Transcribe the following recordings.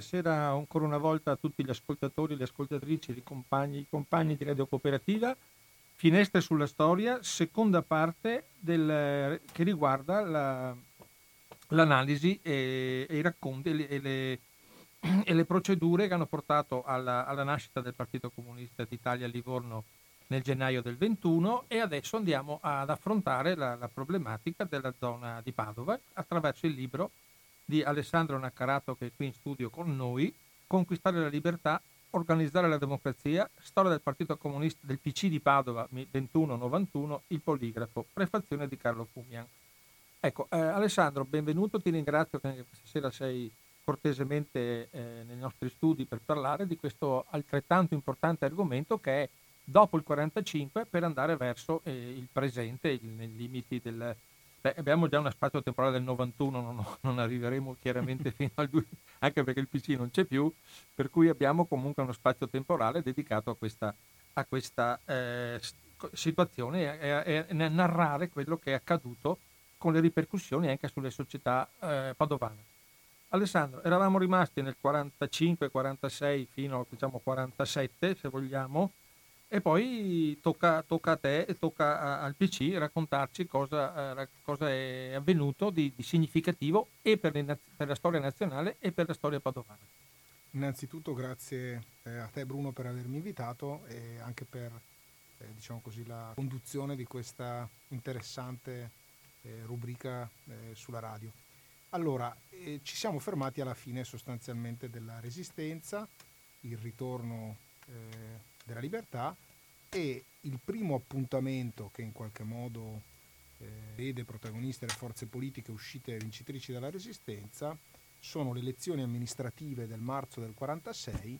stasera ancora una volta a tutti gli ascoltatori, le ascoltatrici, i compagni, i compagni di Radio Cooperativa. Finestre sulla storia, seconda parte del, che riguarda la, l'analisi e, e, i racconti e le, e, le, e le, procedure che hanno portato alla, alla, nascita del Partito Comunista d'Italia a Livorno nel gennaio del 21 e adesso andiamo ad affrontare la, la problematica della zona di Padova attraverso il libro di Alessandro Naccarato che è qui in studio con noi, Conquistare la libertà, organizzare la democrazia, storia del Partito Comunista del PC di Padova 21-91, il poligrafo, prefazione di Carlo Fumian. Ecco, eh, Alessandro, benvenuto, ti ringrazio che stasera sei cortesemente eh, nei nostri studi per parlare di questo altrettanto importante argomento che è dopo il 45 per andare verso eh, il presente il, nei limiti del... Beh, abbiamo già uno spazio temporale del 91, non, non arriveremo chiaramente fino al 2, anche perché il PC non c'è più, per cui abbiamo comunque uno spazio temporale dedicato a questa, a questa eh, situazione e a, narrare quello che è accaduto con le ripercussioni anche sulle società eh, padovane. Alessandro, eravamo rimasti nel 45-46 fino diciamo 47 se vogliamo, e poi tocca, tocca a te e tocca a, al PC raccontarci cosa, eh, cosa è avvenuto di, di significativo e per, le, per, la storia nazionale e per la storia padovana. Innanzitutto grazie eh, a te Bruno per avermi invitato e anche per eh, diciamo così, la conduzione di questa interessante eh, rubrica eh, sulla radio. Allora, ci siamo fermati alla fine sostanzialmente della resistenza, il ritorno della libertà e il primo appuntamento che in qualche modo eh, vede protagoniste le forze politiche uscite vincitrici dalla resistenza sono le elezioni amministrative del marzo del 46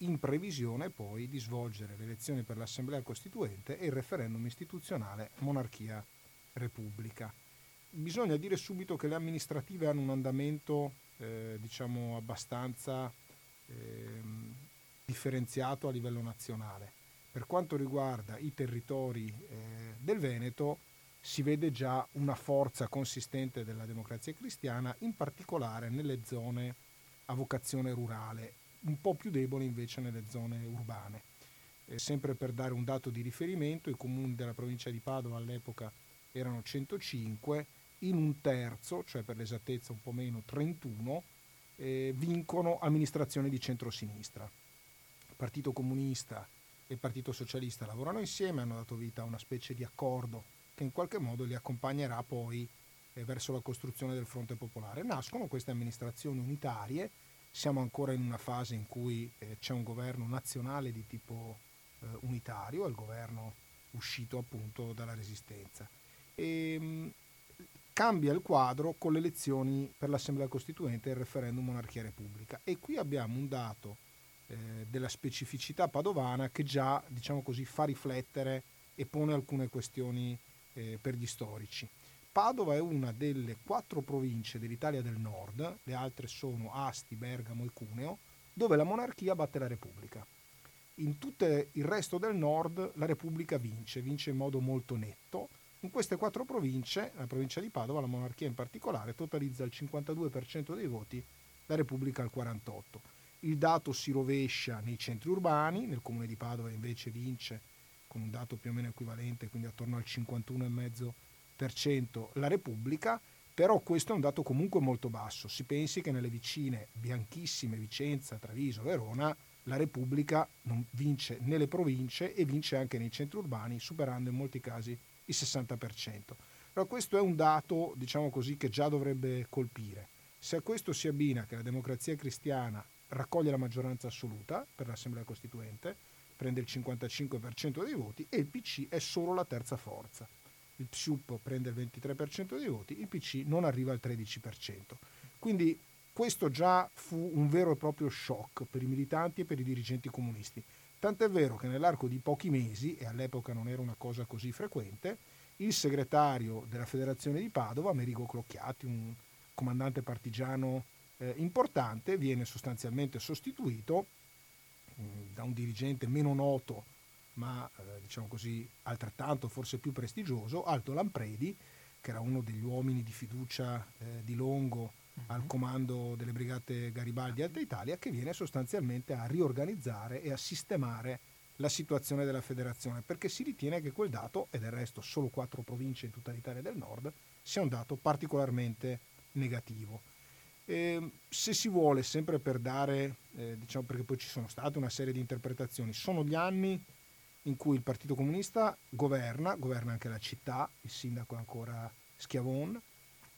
in previsione poi di svolgere le elezioni per l'Assemblea Costituente e il referendum istituzionale monarchia-repubblica. Bisogna dire subito che le amministrative hanno un andamento eh, diciamo abbastanza eh, differenziato a livello nazionale. Per quanto riguarda i territori eh, del Veneto si vede già una forza consistente della democrazia cristiana, in particolare nelle zone a vocazione rurale, un po' più debole invece nelle zone urbane. Eh, sempre per dare un dato di riferimento, i comuni della provincia di Padova all'epoca erano 105, in un terzo, cioè per l'esattezza un po' meno 31, eh, vincono amministrazioni di centrosinistra. Partito Comunista e Partito Socialista lavorano insieme, hanno dato vita a una specie di accordo che in qualche modo li accompagnerà poi eh, verso la costruzione del fronte popolare. Nascono queste amministrazioni unitarie, siamo ancora in una fase in cui eh, c'è un governo nazionale di tipo eh, unitario, il governo uscito appunto dalla resistenza. E, ehm, cambia il quadro con le elezioni per l'Assemblea Costituente e il referendum monarchia-repubblica. E qui abbiamo un dato eh, della specificità padovana che già diciamo così, fa riflettere e pone alcune questioni eh, per gli storici. Padova è una delle quattro province dell'Italia del Nord, le altre sono Asti, Bergamo e Cuneo, dove la monarchia batte la Repubblica. In tutto il resto del nord la Repubblica vince, vince in modo molto netto. In queste quattro province, la provincia di Padova, la monarchia in particolare, totalizza il 52% dei voti, la Repubblica il 48% il dato si rovescia nei centri urbani, nel comune di Padova invece vince con un dato più o meno equivalente, quindi attorno al 51,5% la Repubblica, però questo è un dato comunque molto basso. Si pensi che nelle vicine bianchissime Vicenza, Treviso, Verona, la Repubblica non vince nelle province e vince anche nei centri urbani, superando in molti casi il 60%. Però questo è un dato, diciamo così, che già dovrebbe colpire. Se a questo si abbina che la democrazia cristiana raccoglie la maggioranza assoluta per l'Assemblea Costituente, prende il 55% dei voti e il PC è solo la terza forza. Il PSUP prende il 23% dei voti, il PC non arriva al 13%. Quindi questo già fu un vero e proprio shock per i militanti e per i dirigenti comunisti. Tant'è vero che nell'arco di pochi mesi, e all'epoca non era una cosa così frequente, il segretario della federazione di Padova, Merigo Clocchiati, un comandante partigiano eh, importante viene sostanzialmente sostituito mh, mm, da un dirigente meno noto ma eh, diciamo così altrettanto forse più prestigioso, Alto Lampredi, che era uno degli uomini di fiducia eh, di Longo al comando delle brigate Garibaldi Alta Italia, che viene sostanzialmente a riorganizzare e a sistemare la situazione della federazione, perché si ritiene che quel dato, e del resto solo quattro province in tutta l'Italia del Nord, sia un dato particolarmente negativo. E, se si vuole, sempre per dare, eh, diciamo perché poi ci sono state una serie di interpretazioni, sono gli anni in cui il Partito Comunista governa, governa anche la città, il sindaco è ancora Schiavon,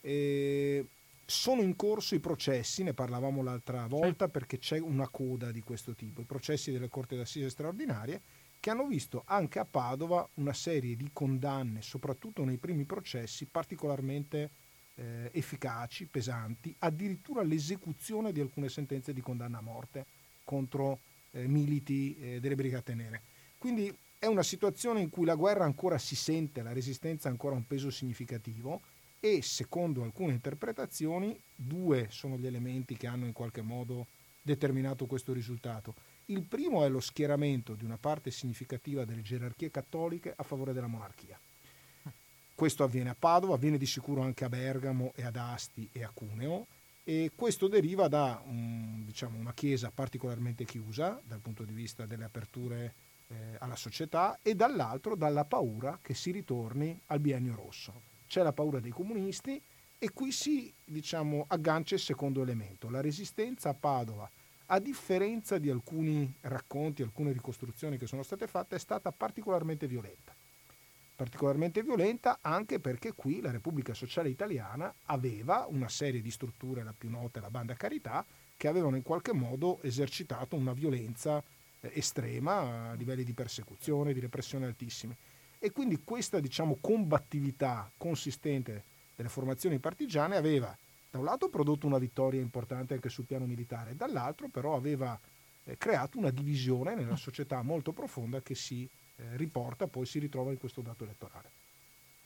e sono in corso i processi, ne parlavamo l'altra volta sì. perché c'è una coda di questo tipo, i processi delle corti d'assise straordinarie che hanno visto anche a Padova una serie di condanne, soprattutto nei primi processi, particolarmente eh, efficaci, pesanti, addirittura l'esecuzione di alcune sentenze di condanna a morte contro eh, militi eh, delle Brigate Nere. Quindi è una situazione in cui la guerra ancora si sente, la resistenza ha ancora un peso significativo e secondo alcune interpretazioni due sono gli elementi che hanno in qualche modo determinato questo risultato. Il primo è lo schieramento di una parte significativa delle gerarchie cattoliche a favore della monarchia. Questo avviene a Padova, avviene di sicuro anche a Bergamo e ad Asti e a Cuneo e questo deriva da un, diciamo, una chiesa particolarmente chiusa dal punto di vista delle aperture eh, alla società e dall'altro dalla paura che si ritorni al biennio rosso c'è la paura dei comunisti e qui si diciamo, aggancia il secondo elemento. La resistenza a Padova, a differenza di alcuni racconti, alcune ricostruzioni che sono state fatte, è stata particolarmente violenta. Particolarmente violenta anche perché qui la Repubblica Sociale Italiana aveva una serie di strutture, la più nota è la Banda Carità, che avevano in qualche modo esercitato una violenza eh, estrema a livelli di persecuzione, di repressione altissimi. E quindi questa diciamo, combattività consistente delle formazioni partigiane aveva da un lato prodotto una vittoria importante anche sul piano militare, dall'altro però aveva eh, creato una divisione nella società molto profonda che si riporta, poi si ritrova in questo dato elettorale.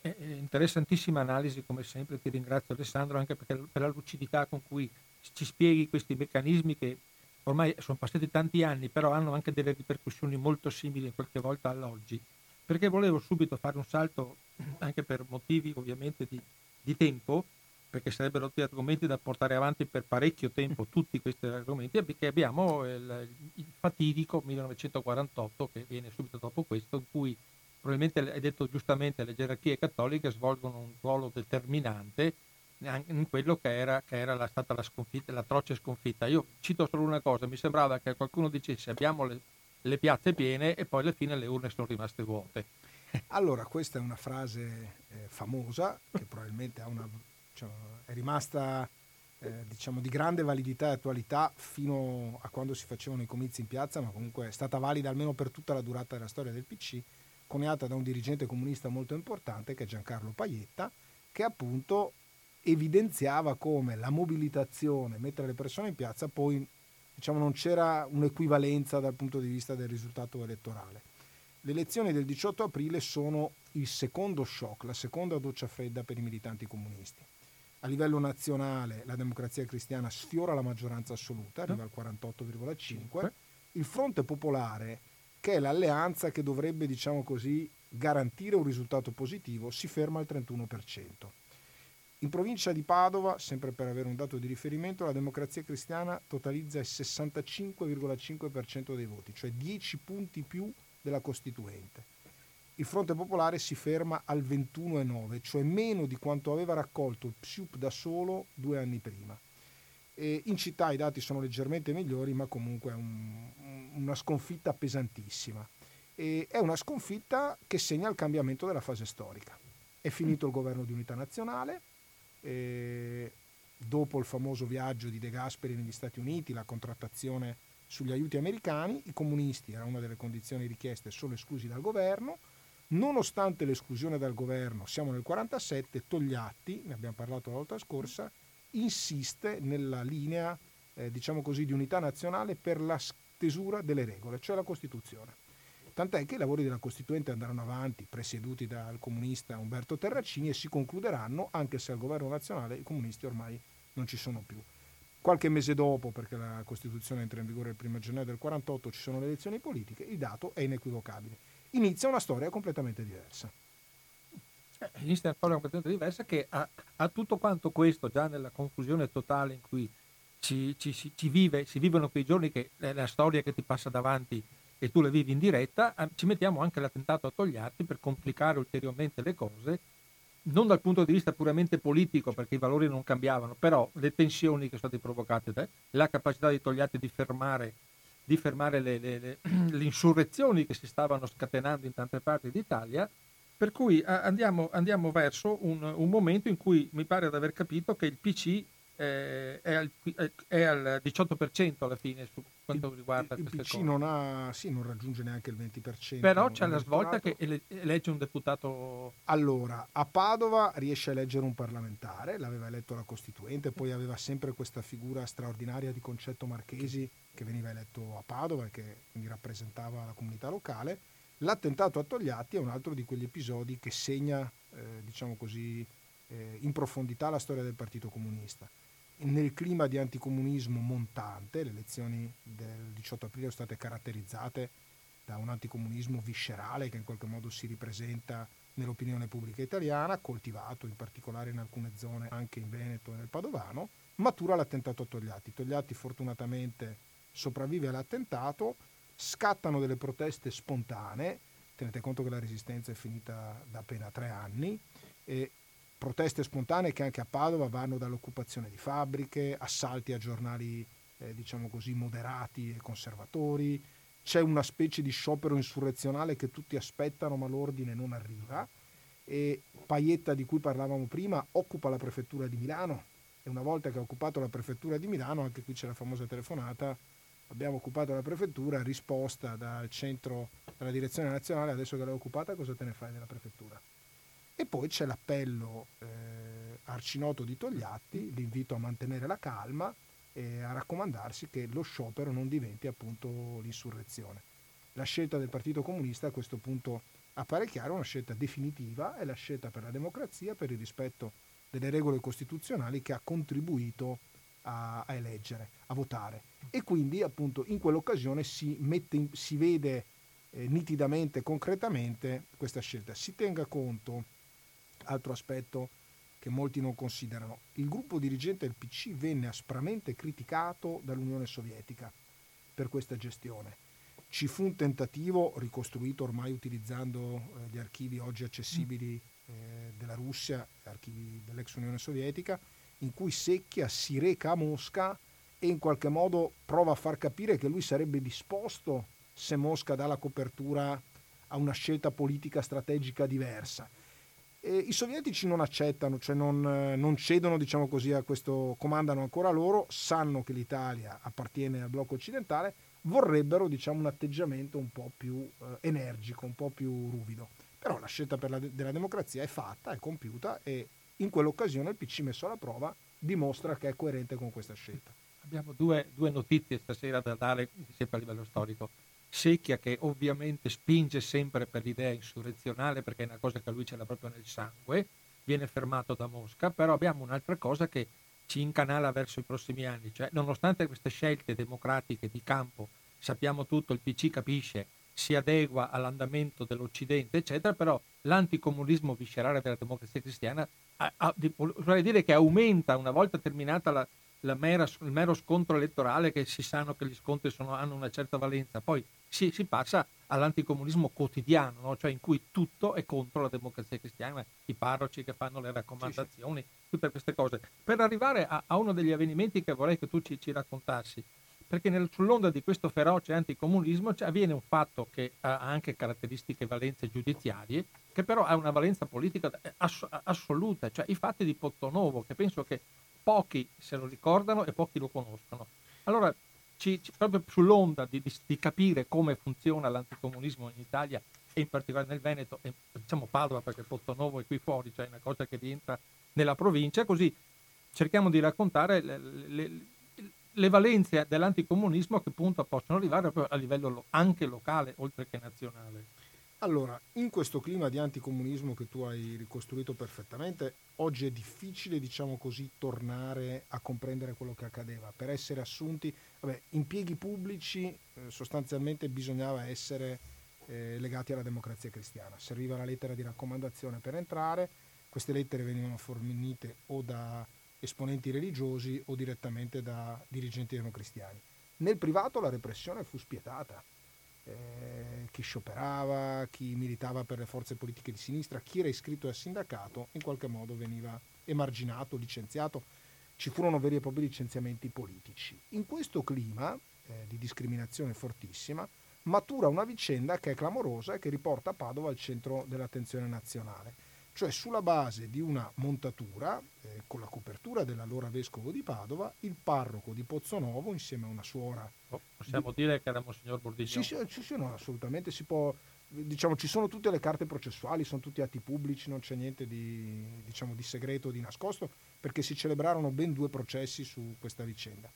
Eh, interessantissima analisi come sempre, ti ringrazio Alessandro anche perché, per la lucidità con cui ci spieghi questi meccanismi che ormai sono passati tanti anni, però hanno anche delle ripercussioni molto simili qualche volta all'oggi perché volevo subito fare un salto anche per motivi ovviamente di, di tempo, perché sarebbero tutti argomenti da portare avanti per parecchio tempo, tutti questi argomenti, perché abbiamo il, il, fatidico 1948 che viene subito dopo questo, in cui probabilmente hai detto giustamente le gerarchie cattoliche svolgono un ruolo determinante in quello che era, che era la, stata la sconfitta, l'atroce sconfitta. Io cito solo una cosa, mi sembrava che qualcuno dicesse abbiamo le, le piazze piene e poi alla fine le urne sono rimaste vuote. Allora, questa è una frase eh, famosa che probabilmente una, cioè, è rimasta eh, diciamo, di grande validità e attualità fino a quando si facevano i comizi in piazza, ma comunque è stata valida almeno per tutta la durata della storia del PC, coniata da un dirigente comunista molto importante che è Giancarlo Paietta, che appunto evidenziava come la mobilitazione, mettere le persone in piazza, poi diciamo, non c'era un'equivalenza dal punto di vista del risultato elettorale. Le elezioni del 18 aprile sono il secondo shock, la seconda doccia fredda per i militanti comunisti. A livello nazionale la democrazia cristiana sfiora la maggioranza assoluta, arriva al 48,5. Il fronte popolare, che è l'alleanza che dovrebbe, diciamo così, garantire un risultato positivo, si ferma al 31%. In provincia di Padova, sempre per avere un dato di riferimento, la democrazia cristiana totalizza il 65,5% dei voti, cioè 10 punti più della Costituente. Il Fronte Popolare si ferma al 21,9, cioè meno di quanto aveva raccolto il PSUP da solo due anni prima. E in città i dati sono leggermente migliori, ma comunque è un, una sconfitta pesantissima. E è una sconfitta che segna il cambiamento della fase storica. È finito il governo di unità nazionale, dopo il famoso viaggio di De Gasperi negli Stati Uniti, la contrattazione sugli aiuti americani, i comunisti, era una delle condizioni richieste, sono esclusi dal governo. Nonostante l'esclusione dal governo, siamo nel 47, Togliatti, ne abbiamo parlato la volta scorsa, insiste nella linea, eh, diciamo così, di unità nazionale per la stesura delle regole, cioè la Costituzione. Tant'è che i lavori della Costituente andranno avanti, presieduti dal comunista Umberto Terracini, e si concluderanno, anche se al governo nazionale i comunisti ormai non ci sono più. Qualche mese dopo, perché la Costituzione entra in vigore il 1 gennaio del 48, ci sono le elezioni politiche, il dato è inequivocabile. Inizia una storia completamente diversa. Eastern Forum è completamente diversa che ha, ha, tutto quanto questo già nella confusione totale in cui ci, ci, ci vive, si vivono quei giorni che è la storia che ti passa davanti e tu le vivi in diretta, ci mettiamo anche l'attentato a Togliatti per complicare ulteriormente le cose, non dal punto di vista puramente politico, perché i valori non cambiavano, però le tensioni che sono state provocate, da, la capacità di Togliatti di fermare, di fermare le, le, le, le, insurrezioni che si stavano scatenando in tante parti d'Italia, per cui andiamo, andiamo verso un, un momento in cui mi pare di aver capito che il PC eh, è, al, è, al, 18% alla fine su quanto il, riguarda il, queste PC cose. Non, ha, sì, non raggiunge neanche il 20%. Però c'è la svolta che elegge un deputato... Allora, a Padova riesce a eleggere un parlamentare, l'aveva eletto la Costituente, poi aveva sempre questa figura straordinaria di Concetto Marchesi che veniva eletto a Padova e che quindi rappresentava la comunità locale. L'attentato a Togliatti è un altro di quegli episodi che segna, eh, diciamo così, eh, in profondità la storia del Partito Comunista nel clima di anticomunismo montante, le elezioni del 18 aprile sono state caratterizzate da un anticomunismo viscerale che in qualche modo si ripresenta nell'opinione pubblica italiana, coltivato in particolare in alcune zone anche in Veneto e nel Padovano, matura l'attentato a Togliatti. Togliatti fortunatamente sopravvive all'attentato, scattano delle proteste spontanee, tenete conto che la resistenza è finita da appena tre anni, proteste spontanee che anche a Padova vanno dall'occupazione di fabbriche, assalti a giornali eh, diciamo così moderati e conservatori, c'è una specie di sciopero insurrezionale che tutti aspettano ma l'ordine non arriva. E Paietta di cui parlavamo prima occupa la prefettura di Milano. E una volta che ha occupato la prefettura di Milano, anche qui c'è la famosa telefonata, abbiamo occupato la prefettura, risposta dal centro, dalla direzione nazionale, adesso che l'hai occupata cosa te ne fai della prefettura? E poi c'è l'appello eh, arcinoto di Togliatti, l'invito a mantenere la calma e a raccomandarsi che lo sciopero non diventi appunto l'insurrezione. La scelta del Partito Comunista a questo punto appare chiara, una scelta definitiva, è la scelta per la democrazia, per il rispetto delle regole costituzionali che ha contribuito a, a eleggere, a votare. E quindi appunto in quell'occasione si, in, si vede eh, nitidamente, concretamente questa scelta. Si tenga conto Altro aspetto che molti non considerano. Il gruppo dirigente del PC venne aspramente criticato dall'Unione Sovietica per questa gestione. Ci fu un tentativo, ricostruito ormai utilizzando eh, gli archivi oggi accessibili eh, della Russia, archivi dell'ex Unione Sovietica, in cui Secchia si reca a Mosca e in qualche modo prova a far capire che lui sarebbe disposto, se Mosca dà la copertura, a una scelta politica strategica diversa e I sovietici non accettano, cioè non, eh, non cedono diciamo così, a questo, comandano ancora loro, sanno che l'Italia appartiene al blocco occidentale, vorrebbero diciamo, un atteggiamento un po' più eh, energico, un po' più ruvido. Però la scelta la de- della democrazia è fatta, è compiuta e in quell'occasione il PC messo alla prova dimostra che è coerente con questa scelta. Abbiamo due, due notizie stasera da dare sempre a livello storico. Secchia che ovviamente spinge sempre per l'idea insurrezionale perché è una cosa che lui ce l'ha proprio nel sangue, viene fermato da Mosca, però abbiamo un'altra cosa che ci incanala verso i prossimi anni, cioè nonostante queste scelte democratiche di campo, sappiamo tutto, il PC capisce, si adegua all'andamento dell'Occidente, eccetera, però l'anticomunismo viscerale della democrazia cristiana vorrei dire che aumenta una volta terminata la, la mera, il mero scontro elettorale che si sanno che gli scontri sono, hanno una certa valenza, poi si, si passa all'anticomunismo quotidiano, no? cioè in cui tutto è contro la democrazia cristiana, i parroci che fanno le raccomandazioni, sì, sì. tutte queste cose. Per arrivare a, a, uno degli avvenimenti che vorrei che tu ci, ci raccontassi, perché nel, sull'onda di questo feroce anticomunismo avviene un fatto che ha anche caratteristiche valenze giudiziarie, che però ha una valenza politica ass- assoluta, cioè i fatti di Pottonovo, che penso che pochi se lo ricordano e pochi lo conoscono. Allora, ci, ci, proprio sull'onda di, di, di, capire come funziona l'anticomunismo in Italia e in particolare nel Veneto e diciamo Padova perché Portonovo è qui fuori, cioè una cosa che rientra nella provincia, così cerchiamo di raccontare le, le, le valenze dell'anticomunismo che punto possono arrivare a livello anche locale oltre che nazionale. Allora, in questo clima di anticomunismo che tu hai ricostruito perfettamente, oggi è difficile, diciamo così, tornare a comprendere quello che accadeva. Per essere assunti, vabbè, impieghi pubblici, eh, sostanzialmente bisognava essere eh, legati alla democrazia cristiana. Serviva la lettera di raccomandazione per entrare, queste lettere venivano fornite o da esponenti religiosi o direttamente da dirigenti democristiani. Nel privato la repressione fu spietata. Eh, chi scioperava, chi militava per le forze politiche di sinistra, chi era iscritto al sindacato, in qualche modo veniva emarginato, licenziato. Ci furono veri e propri licenziamenti politici. In questo clima eh, di discriminazione fortissima, matura una vicenda che è clamorosa e che riporta Padova al centro dell'attenzione nazionale. Cioè sulla base di una montatura, eh, con la copertura dell'allora vescovo di Padova, il parroco di Pozzonovo, insieme a una suora... Oh, possiamo di... dire che era Monsignor Bordiglione? Sì, sì, sì, no, assolutamente si può... Diciamo, ci sono tutte le carte processuali, sono tutti atti pubblici, non c'è niente di, diciamo, di segreto, di nascosto, perché si celebrarono ben due processi su questa vicenda.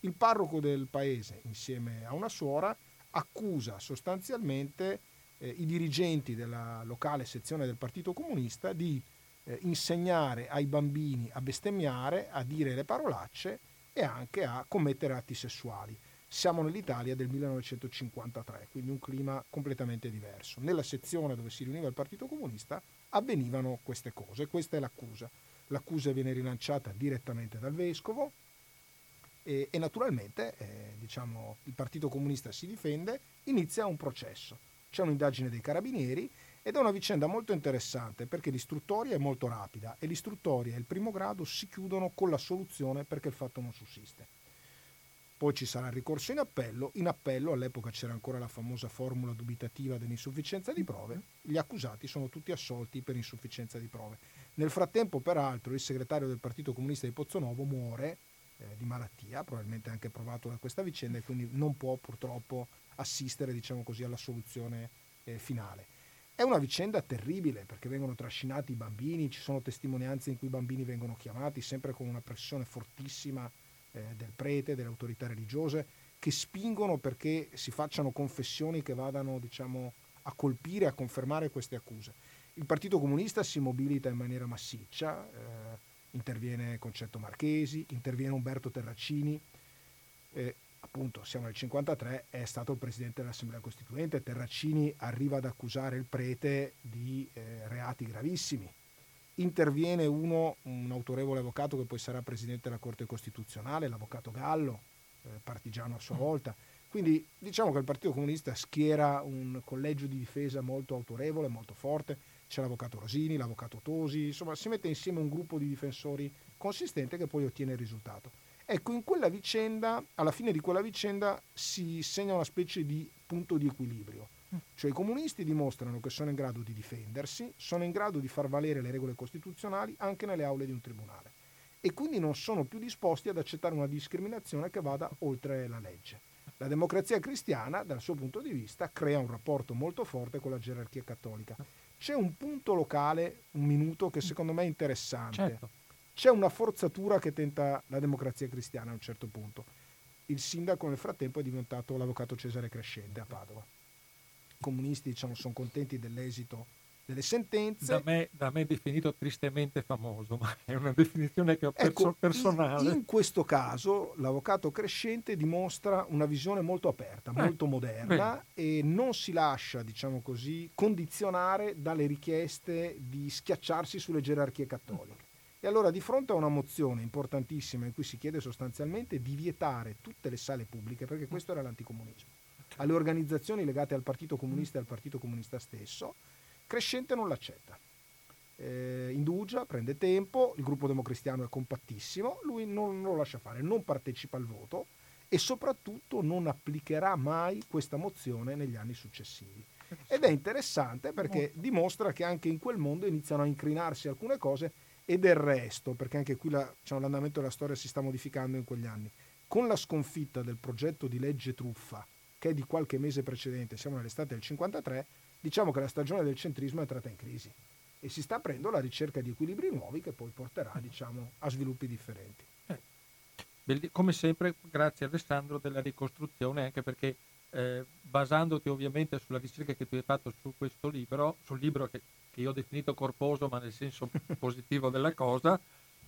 Il parroco del paese, insieme a una suora, accusa sostanzialmente eh, i dirigenti della locale sezione del Partito Comunista di eh, insegnare ai bambini a bestemmiare, a dire le parolacce e anche a commettere atti sessuali. Siamo nell'Italia del 1953, quindi un clima completamente diverso. Nella sezione dove si riuniva il Partito Comunista avvenivano queste cose, questa è l'accusa. L'accusa viene rilanciata direttamente dal vescovo, e, e naturalmente eh, diciamo, il Partito Comunista si difende, inizia un processo. C'è un'indagine dei carabinieri ed è una vicenda molto interessante perché l'istruttoria è molto rapida e l'istruttoria e il primo grado si chiudono con la soluzione perché il fatto non sussiste. Poi ci sarà il ricorso in appello. In appello all'epoca c'era ancora la famosa formula dubitativa dell'insufficienza di prove. Gli accusati sono tutti assolti per insufficienza di prove. Nel frattempo, peraltro, il segretario del Partito Comunista di Pozzonovo muore eh, di malattia, probabilmente anche provato da questa vicenda e quindi non può purtroppo assistere diciamo così, alla soluzione eh, finale. È una vicenda terribile perché vengono trascinati i bambini, ci sono testimonianze in cui i bambini vengono chiamati sempre con una pressione fortissima eh, del prete, delle autorità religiose, che spingono perché si facciano confessioni che vadano diciamo, a colpire, a confermare queste accuse. Il Partito Comunista si mobilita in maniera massiccia, eh, interviene Concetto Marchesi, interviene Umberto Terracini, eh, appunto siamo nel 1953, è stato il presidente dell'Assemblea Costituente, Terracini arriva ad accusare il prete di eh, reati gravissimi, interviene uno, un autorevole avvocato che poi sarà presidente della Corte Costituzionale, l'avvocato Gallo, eh, partigiano a sua volta. Quindi diciamo che il Partito Comunista schiera un collegio di difesa molto autorevole, molto forte, c'è l'avvocato Rosini, l'avvocato Tosi, insomma si mette insieme un gruppo di difensori consistente che poi ottiene il risultato. Ecco, in quella vicenda, alla fine di quella vicenda si segna una specie di punto di equilibrio. Cioè i comunisti dimostrano che sono in grado di difendersi, sono in grado di far valere le regole costituzionali anche nelle aule di un tribunale e quindi non sono più disposti ad accettare una discriminazione che vada oltre la legge. La democrazia cristiana, dal suo punto di vista, crea un rapporto molto forte con la gerarchia cattolica c'è un punto locale, un minuto, che secondo me è interessante. Certo. C'è una forzatura che tenta la democrazia cristiana a un certo punto. Il sindaco nel frattempo è diventato l'avvocato Cesare Crescente a Padova. I comunisti diciamo, sono contenti dell'esito delle sentenze. Da me, da me, definito tristemente famoso, ma è una definizione che ho perso ecco, personale. In, in, questo caso l'avvocato crescente dimostra una visione molto aperta, eh, molto moderna bene. e non si lascia, diciamo così, condizionare dalle richieste di schiacciarsi sulle gerarchie cattoliche. E allora di fronte a una mozione importantissima in cui si chiede sostanzialmente di vietare tutte le sale pubbliche, perché questo era l'anticomunismo, alle organizzazioni legate al Partito Comunista e al Partito Comunista stesso, Crescente non l'accetta. Eh, indugia, prende tempo, il gruppo democristiano è compattissimo, lui non, non lo lascia fare, non partecipa al voto e soprattutto non applicherà mai questa mozione negli anni successivi. Ed è interessante perché dimostra che anche in quel mondo iniziano a incrinarsi alcune cose e del resto, perché anche qui la, diciamo, l'andamento della storia si sta modificando in quegli anni, con la sconfitta del progetto di legge truffa, che è di qualche mese precedente, siamo nell'estate del 53, diciamo che la stagione del centrismo è entrata in crisi e si sta aprendo la ricerca di equilibri nuovi che poi porterà diciamo, a sviluppi differenti. Eh, come sempre, grazie Alessandro della ricostruzione, anche perché eh, basandoti ovviamente sulla ricerca che tu hai fatto su questo libro, sul libro che, che io ho definito corposo ma nel senso positivo della cosa,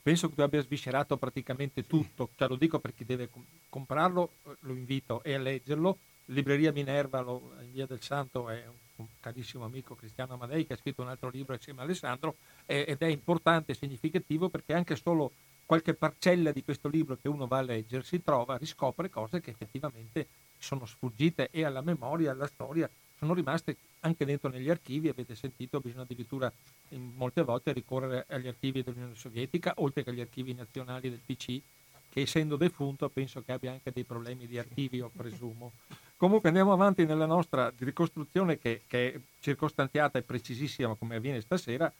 penso che tu abbia sviscerato praticamente tutto, cioè, lo dico per chi deve comprarlo, lo invito e a leggerlo, Libreria Minerva lo, in Via del Santo è un, un carissimo amico Cristiano Amadei che ha scritto un altro libro assieme a Alessandro ed è importante e significativo perché anche solo qualche parcella di questo libro che uno va a leggere si trova, riscopre cose che effettivamente sono sfuggite e alla memoria, alla storia, sono rimaste anche dentro negli archivi, avete sentito, bisogna addirittura molte volte ricorrere agli archivi dell'Unione Sovietica, oltre che agli archivi nazionali del PC, che essendo defunto penso che abbia anche dei problemi di archivio, presumo. Comunque andiamo avanti nella nostra ricostruzione che, che è circostanziata e precisissima come avviene stasera.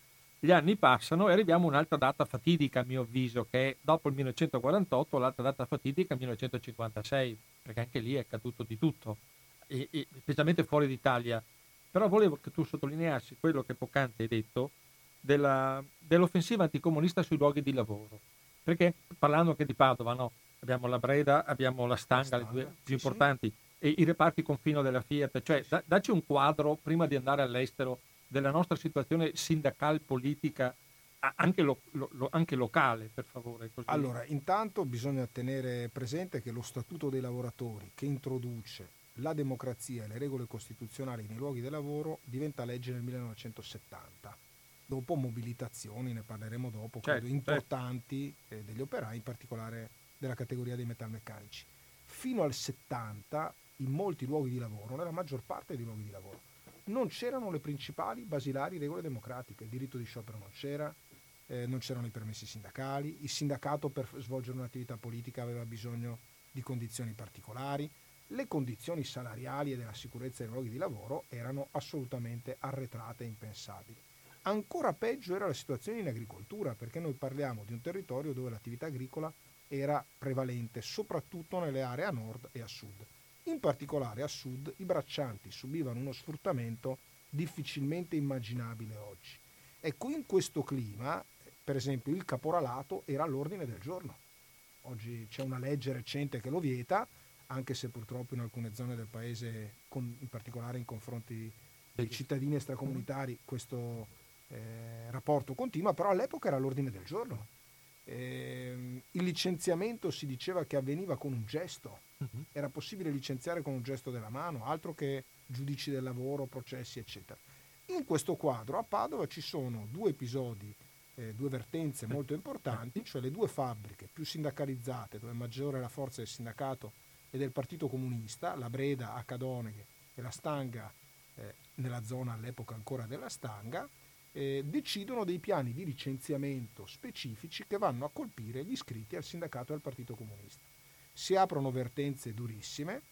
Gli anni passano e arriviamo a un'altra data fatidica, a mio avviso, che è dopo il 1948, l'altra data fatidica è il 1956, perché anche lì è accaduto di tutto, e, e, specialmente fuori d'Italia. Però volevo che tu sottolineassi quello che poc'anzi hai detto della, dell'offensiva anticomunista sui luoghi di lavoro. Perché parlando anche di Padova, no? abbiamo la Breda, abbiamo la Stanga, Stanga le due più sì, importanti. E i reparti confino della Fiat. Cioè, da, dacci un quadro prima di andare all'estero della nostra situazione sindacale politica anche, lo, lo, anche, locale, per favore. Così. Allora, intanto bisogna tenere presente che lo Statuto dei lavoratori che introduce la democrazia e le regole costituzionali nei luoghi di lavoro diventa legge nel 1970 dopo mobilitazioni, ne parleremo dopo, certo, credo, certo. importanti eh, degli operai, in particolare della categoria dei metalmeccanici. Fino al 70, in molti luoghi di lavoro, nella maggior parte dei luoghi di lavoro, non c'erano le principali basilari regole democratiche, il diritto di sciopero non c'era, eh, non c'erano i permessi sindacali, il sindacato per svolgere un'attività politica aveva bisogno di condizioni particolari, le condizioni salariali e della sicurezza dei luoghi di lavoro erano assolutamente arretrate e impensabili. Ancora peggio era la situazione in agricoltura, perché noi parliamo di un territorio dove l'attività agricola era prevalente, soprattutto nelle aree a nord e a sud. In particolare a sud i braccianti subivano uno sfruttamento difficilmente immaginabile oggi. Ecco, in questo clima, per esempio, il caporalato era all'ordine del giorno. Oggi c'è una legge recente che lo vieta, anche se purtroppo in alcune zone del paese, in particolare in confronti dei cittadini extracomunitari, questo eh, rapporto continua, però all'epoca era all'ordine del giorno. Eh, il licenziamento si diceva che avveniva con un gesto, uh-huh. era possibile licenziare con un gesto della mano, altro che giudici del lavoro, processi, eccetera. In questo quadro a Padova ci sono due episodi, eh, due vertenze molto importanti, cioè le due fabbriche più sindacalizzate, dove maggiore è la forza del sindacato e del Partito Comunista, la Breda a Cadoneghe e la Stanga eh, nella zona all'epoca ancora della Stanga, eh, decidono dei piani di licenziamento specifici che vanno a colpire gli iscritti al sindacato e al Partito Comunista. Si aprono vertenze durissime,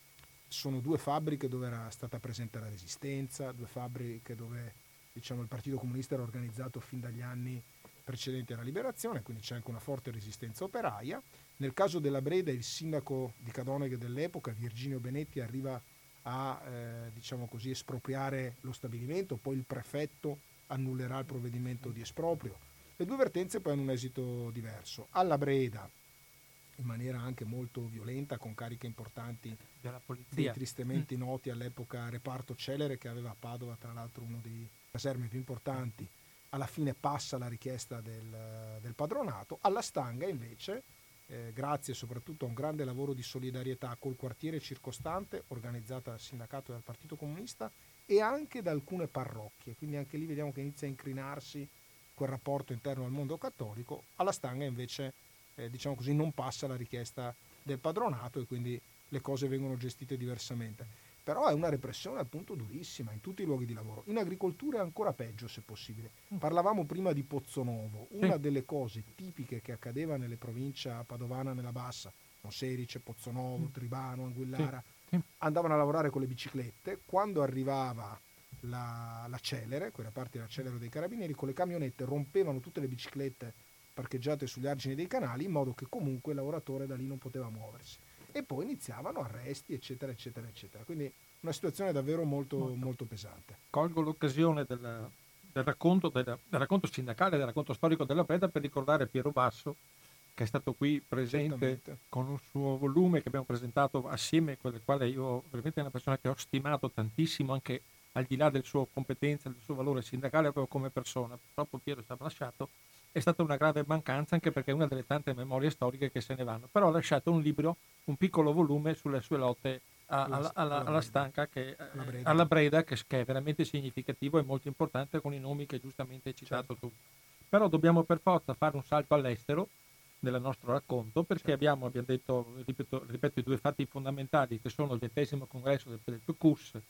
sono due fabbriche dove era stata presente la resistenza, due fabbriche dove diciamo, il Partito Comunista era organizzato fin dagli anni precedenti alla liberazione, quindi c'è anche una forte resistenza operaia. Nel caso della Breda il sindaco di Cadoneghe dell'epoca, Virginio Benetti, arriva a eh, diciamo così, espropriare lo stabilimento, poi il prefetto annullerà il provvedimento di esproprio. Le due vertenze poi hanno un esito diverso. Alla Breda, in maniera anche molto violenta, con cariche importanti dei tristemente mm. noti all'epoca reparto Celere, che aveva a Padova tra l'altro uno dei casermi più importanti, alla fine passa la richiesta del, del padronato. Alla Stanga invece, eh, grazie soprattutto a un grande lavoro di solidarietà col quartiere circostante, organizzata dal sindacato e dal Partito Comunista, e anche da alcune parrocchie, quindi anche lì vediamo che inizia a incrinarsi quel rapporto interno al mondo cattolico, alla stanga invece eh, diciamo così, non passa la richiesta del padronato e quindi le cose vengono gestite diversamente. Però è una repressione appunto durissima in tutti i luoghi di lavoro. In agricoltura è ancora peggio se possibile. Mm. Parlavamo prima di Pozzonovo, una delle cose tipiche che accadeva nelle province padovana nella bassa, Monserice, Pozzonovo, mm. Tribano, Anguillara, andavano a lavorare con le biciclette, quando arrivava la, la celere, quella parte della celere dei carabinieri, con le camionette rompevano tutte le biciclette parcheggiate sugli argini dei canali in modo che comunque il lavoratore da lì non poteva muoversi. E poi iniziavano arresti, eccetera, eccetera, eccetera. Quindi una situazione davvero molto, molto. molto pesante. Colgo l'occasione del, del, racconto, del, del racconto sindacale, del racconto storico della Preda per ricordare Piero Basso, che è stato qui presente con un suo volume che abbiamo presentato assieme, con il quale io veramente è una persona che ho stimato tantissimo, anche al di là del suo competenza, del suo valore sindacale proprio come persona. Purtroppo Piero ci ha lasciato, è stata una grave mancanza anche perché è una delle tante memorie storiche che se ne vanno, però ha lasciato un libro, un piccolo volume sulle sue lotte alla, alla, alla, stanca che, alla Breda, alla Breda che, che, è veramente significativo e molto importante con i nomi che giustamente hai citato certo. tu. Però dobbiamo per forza fare un salto all'estero nel nostro racconto perché certo. abbiamo, abbiamo detto, ripeto, ripeto, i due fatti fondamentali che sono il ventesimo congresso del, del PQS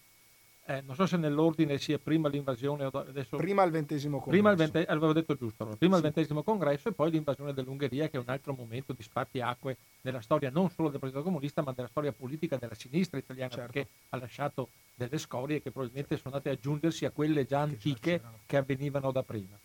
eh, non so se nell'ordine sia prima l'invasione o adesso... Prima il ventesimo congresso. Prima il vente... avevo detto giusto, allora. prima sì. il ventesimo congresso e poi l'invasione dell'Ungheria che è un altro momento di spartiacque nella storia non solo del Partito Comunista ma della storia politica della sinistra italiana certo. perché ha lasciato delle scorie che probabilmente sono andate ad aggiungersi a quelle già antiche già che avvenivano da prima.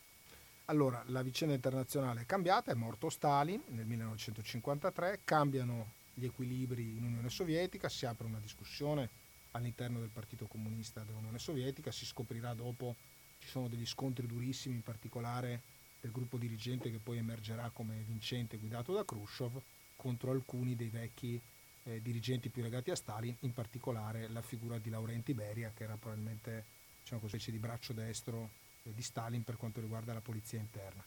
Allora, la vicenda internazionale è cambiata, è morto Stalin nel 1953, cambiano gli equilibri in Unione Sovietica, si apre una discussione all'interno del Partito Comunista dell'Unione Sovietica, si scoprirà dopo, ci sono degli scontri durissimi, in particolare del gruppo dirigente che poi emergerà come vincente guidato da Khrushchev contro alcuni dei vecchi eh, dirigenti più legati a Stalin, in particolare la figura di Laurenti Beria che era probabilmente diciamo così, specie di braccio destro eh, di Stalin per quanto riguarda la polizia interna.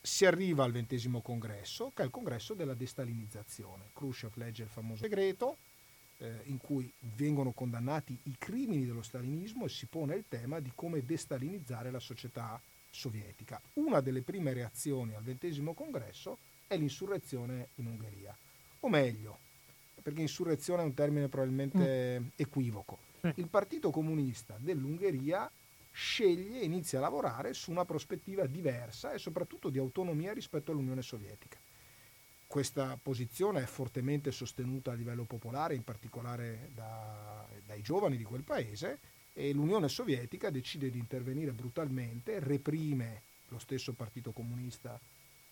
Si arriva al ventesimo congresso, che è il congresso della destalinizzazione. Khrushchev legge il famoso segreto, eh, in cui vengono condannati i crimini dello stalinismo e si pone il tema di come destalinizzare la società sovietica. Una delle prime reazioni al ventesimo congresso è l'insurrezione in Ungheria, o meglio, perché insurrezione è un termine probabilmente mm. equivoco. Il Partito Comunista dell'Ungheria sceglie e inizia a lavorare su una prospettiva diversa e soprattutto di autonomia rispetto all'Unione Sovietica. Questa posizione è fortemente sostenuta a livello popolare, in particolare da, dai giovani di quel paese, e l'Unione Sovietica decide di intervenire brutalmente, reprime lo stesso Partito Comunista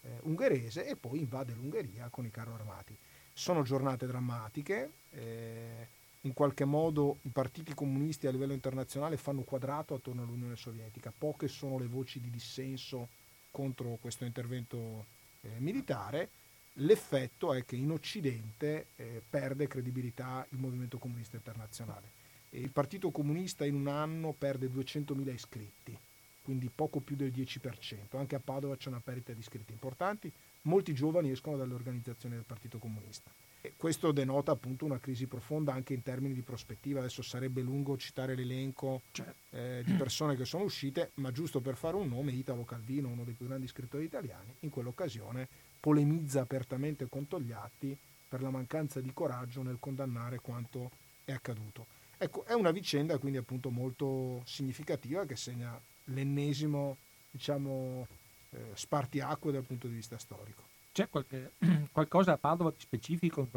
eh, ungherese e poi invade l'Ungheria con i carro armati. Sono giornate drammatiche, eh, in qualche modo i partiti comunisti a livello internazionale fanno quadrato attorno all'Unione Sovietica, poche sono le voci di dissenso contro questo intervento eh, militare L'effetto è che in Occidente eh, perde credibilità il movimento comunista internazionale. E il Partito Comunista in un anno perde 200.000 iscritti, quindi poco più del 10%. Anche a Padova c'è una perdita di iscritti importanti. Molti giovani escono dalle organizzazioni del Partito Comunista. E questo denota appunto una crisi profonda anche in termini di prospettiva. Adesso sarebbe lungo citare l'elenco certo. eh, di persone che sono uscite, ma giusto per fare un nome, Italo Calvino, uno dei più grandi scrittori italiani, in quell'occasione polemizza apertamente con Togliatti per la mancanza di coraggio nel condannare quanto è accaduto. Ecco, è una vicenda quindi appunto molto significativa che segna l'ennesimo, diciamo, eh, spartiacque dal punto di vista storico. C'è qualche, qualcosa a Padova di specifico?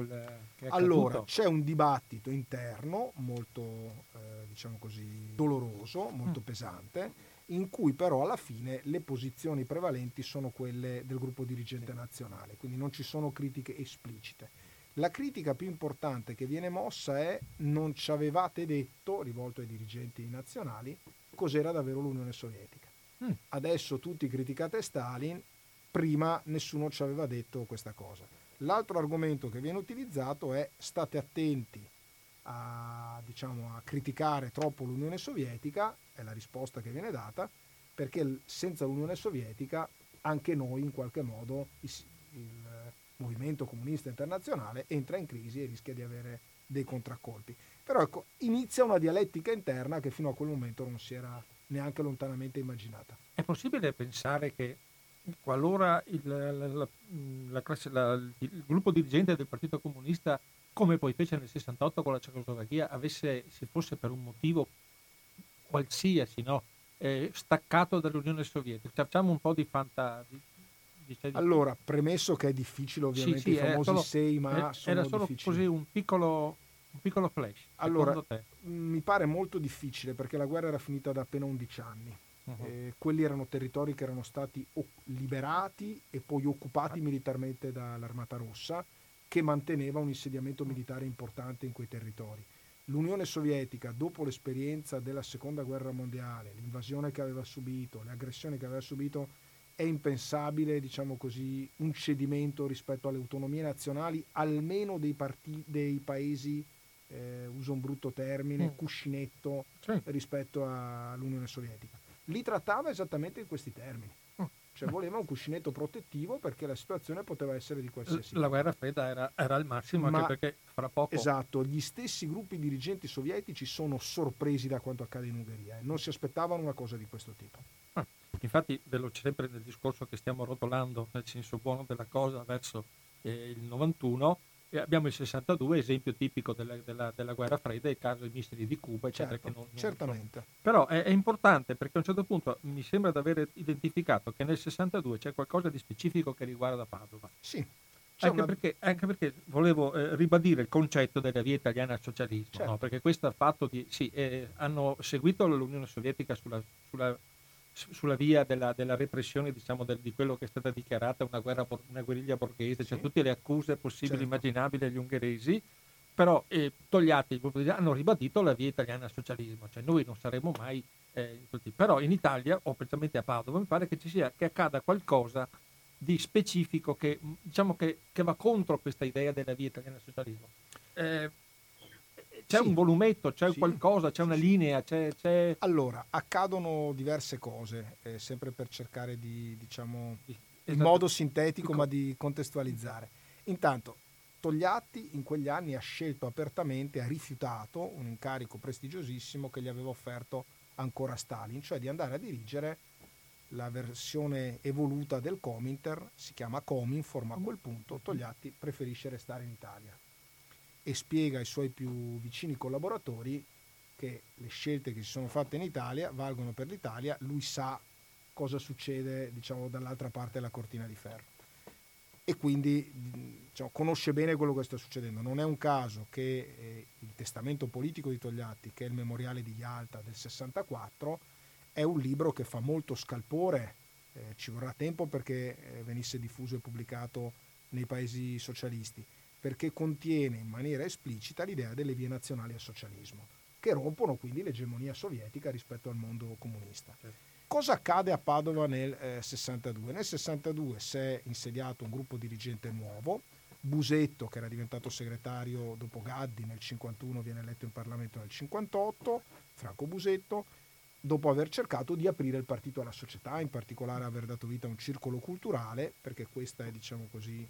allora, c'è un dibattito interno molto, eh, diciamo così, doloroso, molto mm. pesante, in cui però alla fine le posizioni prevalenti sono quelle del gruppo dirigente nazionale, quindi non ci sono critiche esplicite. La critica più importante che viene mossa è non ci avevate detto, rivolto ai dirigenti nazionali, cos'era davvero l'Unione Sovietica. Mm. Adesso tutti criticate Stalin, prima nessuno ci aveva detto questa cosa. L'altro argomento che viene utilizzato è state attenti a, diciamo, a criticare troppo l'Unione Sovietica, è la risposta che viene data, perché senza l'Unione Sovietica anche noi in qualche modo il, il movimento comunista internazionale entra in crisi e rischia di avere dei contraccolpi. Però ecco, inizia una dialettica interna che fino a quel momento non si era neanche lontanamente immaginata. È possibile pensare che qualora il, la, la, la classe, il gruppo dirigente del Partito Comunista come poi fece nel 68 con la Cecoslovacchia, avesse, se fosse per un motivo qualsiasi, no, eh, staccato dall'Unione Sovietica. Facciamo un po' di fantasia. Allora, premesso che è difficile ovviamente, sì, sì, i famosi solo, sei ma sono Era solo difficili. così un piccolo, un piccolo flash. Allora, mi pare molto difficile perché la guerra era finita da appena 11 anni. Uh-huh. Eh, quelli erano territori che erano stati o- liberati e poi occupati uh-huh. militarmente dall'Armata Rossa che manteneva un insediamento militare importante in quei territori. L'Unione Sovietica, dopo l'esperienza della Seconda Guerra Mondiale, l'invasione che aveva subito, le aggressioni che aveva subito, è impensabile, diciamo così, un cedimento rispetto alle autonomie nazionali, almeno dei, parti- dei paesi, eh, uso un brutto termine, mm. cuscinetto sì. rispetto all'Unione Sovietica. Li trattava esattamente in questi termini. Cioè voleva un cuscinetto protettivo perché la situazione poteva essere di qualsiasi La guerra fredda era, era al massimo Ma, anche perché fra poco... Esatto, gli stessi gruppi dirigenti sovietici sono sorpresi da quanto accade in Ungheria e non si aspettavano una cosa di questo tipo. Ah, infatti, veloce sempre nel discorso che stiamo rotolando nel senso buono della cosa verso eh, il 91, e abbiamo il 62, esempio tipico della, della, della, guerra fredda, il caso dei missili di Cuba, eccetera. Certo, non, non certamente. So. Però è, è, importante perché a un certo punto mi sembra di aver identificato che nel 62 c'è qualcosa di specifico che riguarda Padova. Sì. Anche, una... perché, anche, perché, volevo eh, ribadire il concetto della via italiana al socialismo, certo. no? perché questo fatto di... Sì, eh, hanno seguito l'Unione Sovietica sulla, sulla sulla via della, della repressione diciamo, del, di quello che è stata dichiarata una, guerra, una guerriglia borghese, cioè tutte le accuse possibili e certo. immaginabili agli ungheresi, però eh, Togliatti hanno ribadito la via italiana al socialismo, cioè noi non saremo mai eh, però in Italia, o precisamente a Padova, mi pare che ci sia, che accada qualcosa di specifico che, diciamo che, che va contro questa idea della via italiana al socialismo. Eh, c'è sì. un volumetto, c'è sì. qualcosa, c'è una linea, c'è, c'è... Allora, accadono diverse cose, eh, sempre per cercare di, diciamo, esatto. in modo sintetico, ma di contestualizzare. Intanto, Togliatti in quegli anni ha scelto apertamente, ha rifiutato un incarico prestigiosissimo che gli aveva offerto ancora Stalin, cioè di andare a dirigere la versione evoluta del Cominter, si chiama Cominform a quel punto, Togliatti preferisce restare in Italia e spiega ai suoi più vicini collaboratori che le scelte che si sono fatte in Italia valgono per l'Italia, lui sa cosa succede diciamo, dall'altra parte della cortina di ferro e quindi diciamo, conosce bene quello che sta succedendo. Non è un caso che eh, il testamento politico di Togliatti, che è il memoriale di Yalta del 64, è un libro che fa molto scalpore, eh, ci vorrà tempo perché eh, venisse diffuso e pubblicato nei paesi socialisti perché contiene in maniera esplicita l'idea delle vie nazionali al socialismo, che rompono quindi l'egemonia sovietica rispetto al mondo comunista. Certo. Cosa accade a Padova nel eh, 62? Nel 62 si è insediato un gruppo dirigente nuovo, Busetto, che era diventato segretario dopo Gaddi nel 51, viene eletto in Parlamento nel 58, Franco Busetto, dopo aver cercato di aprire il partito alla società, in particolare aver dato vita a un circolo culturale, perché questa è, diciamo così,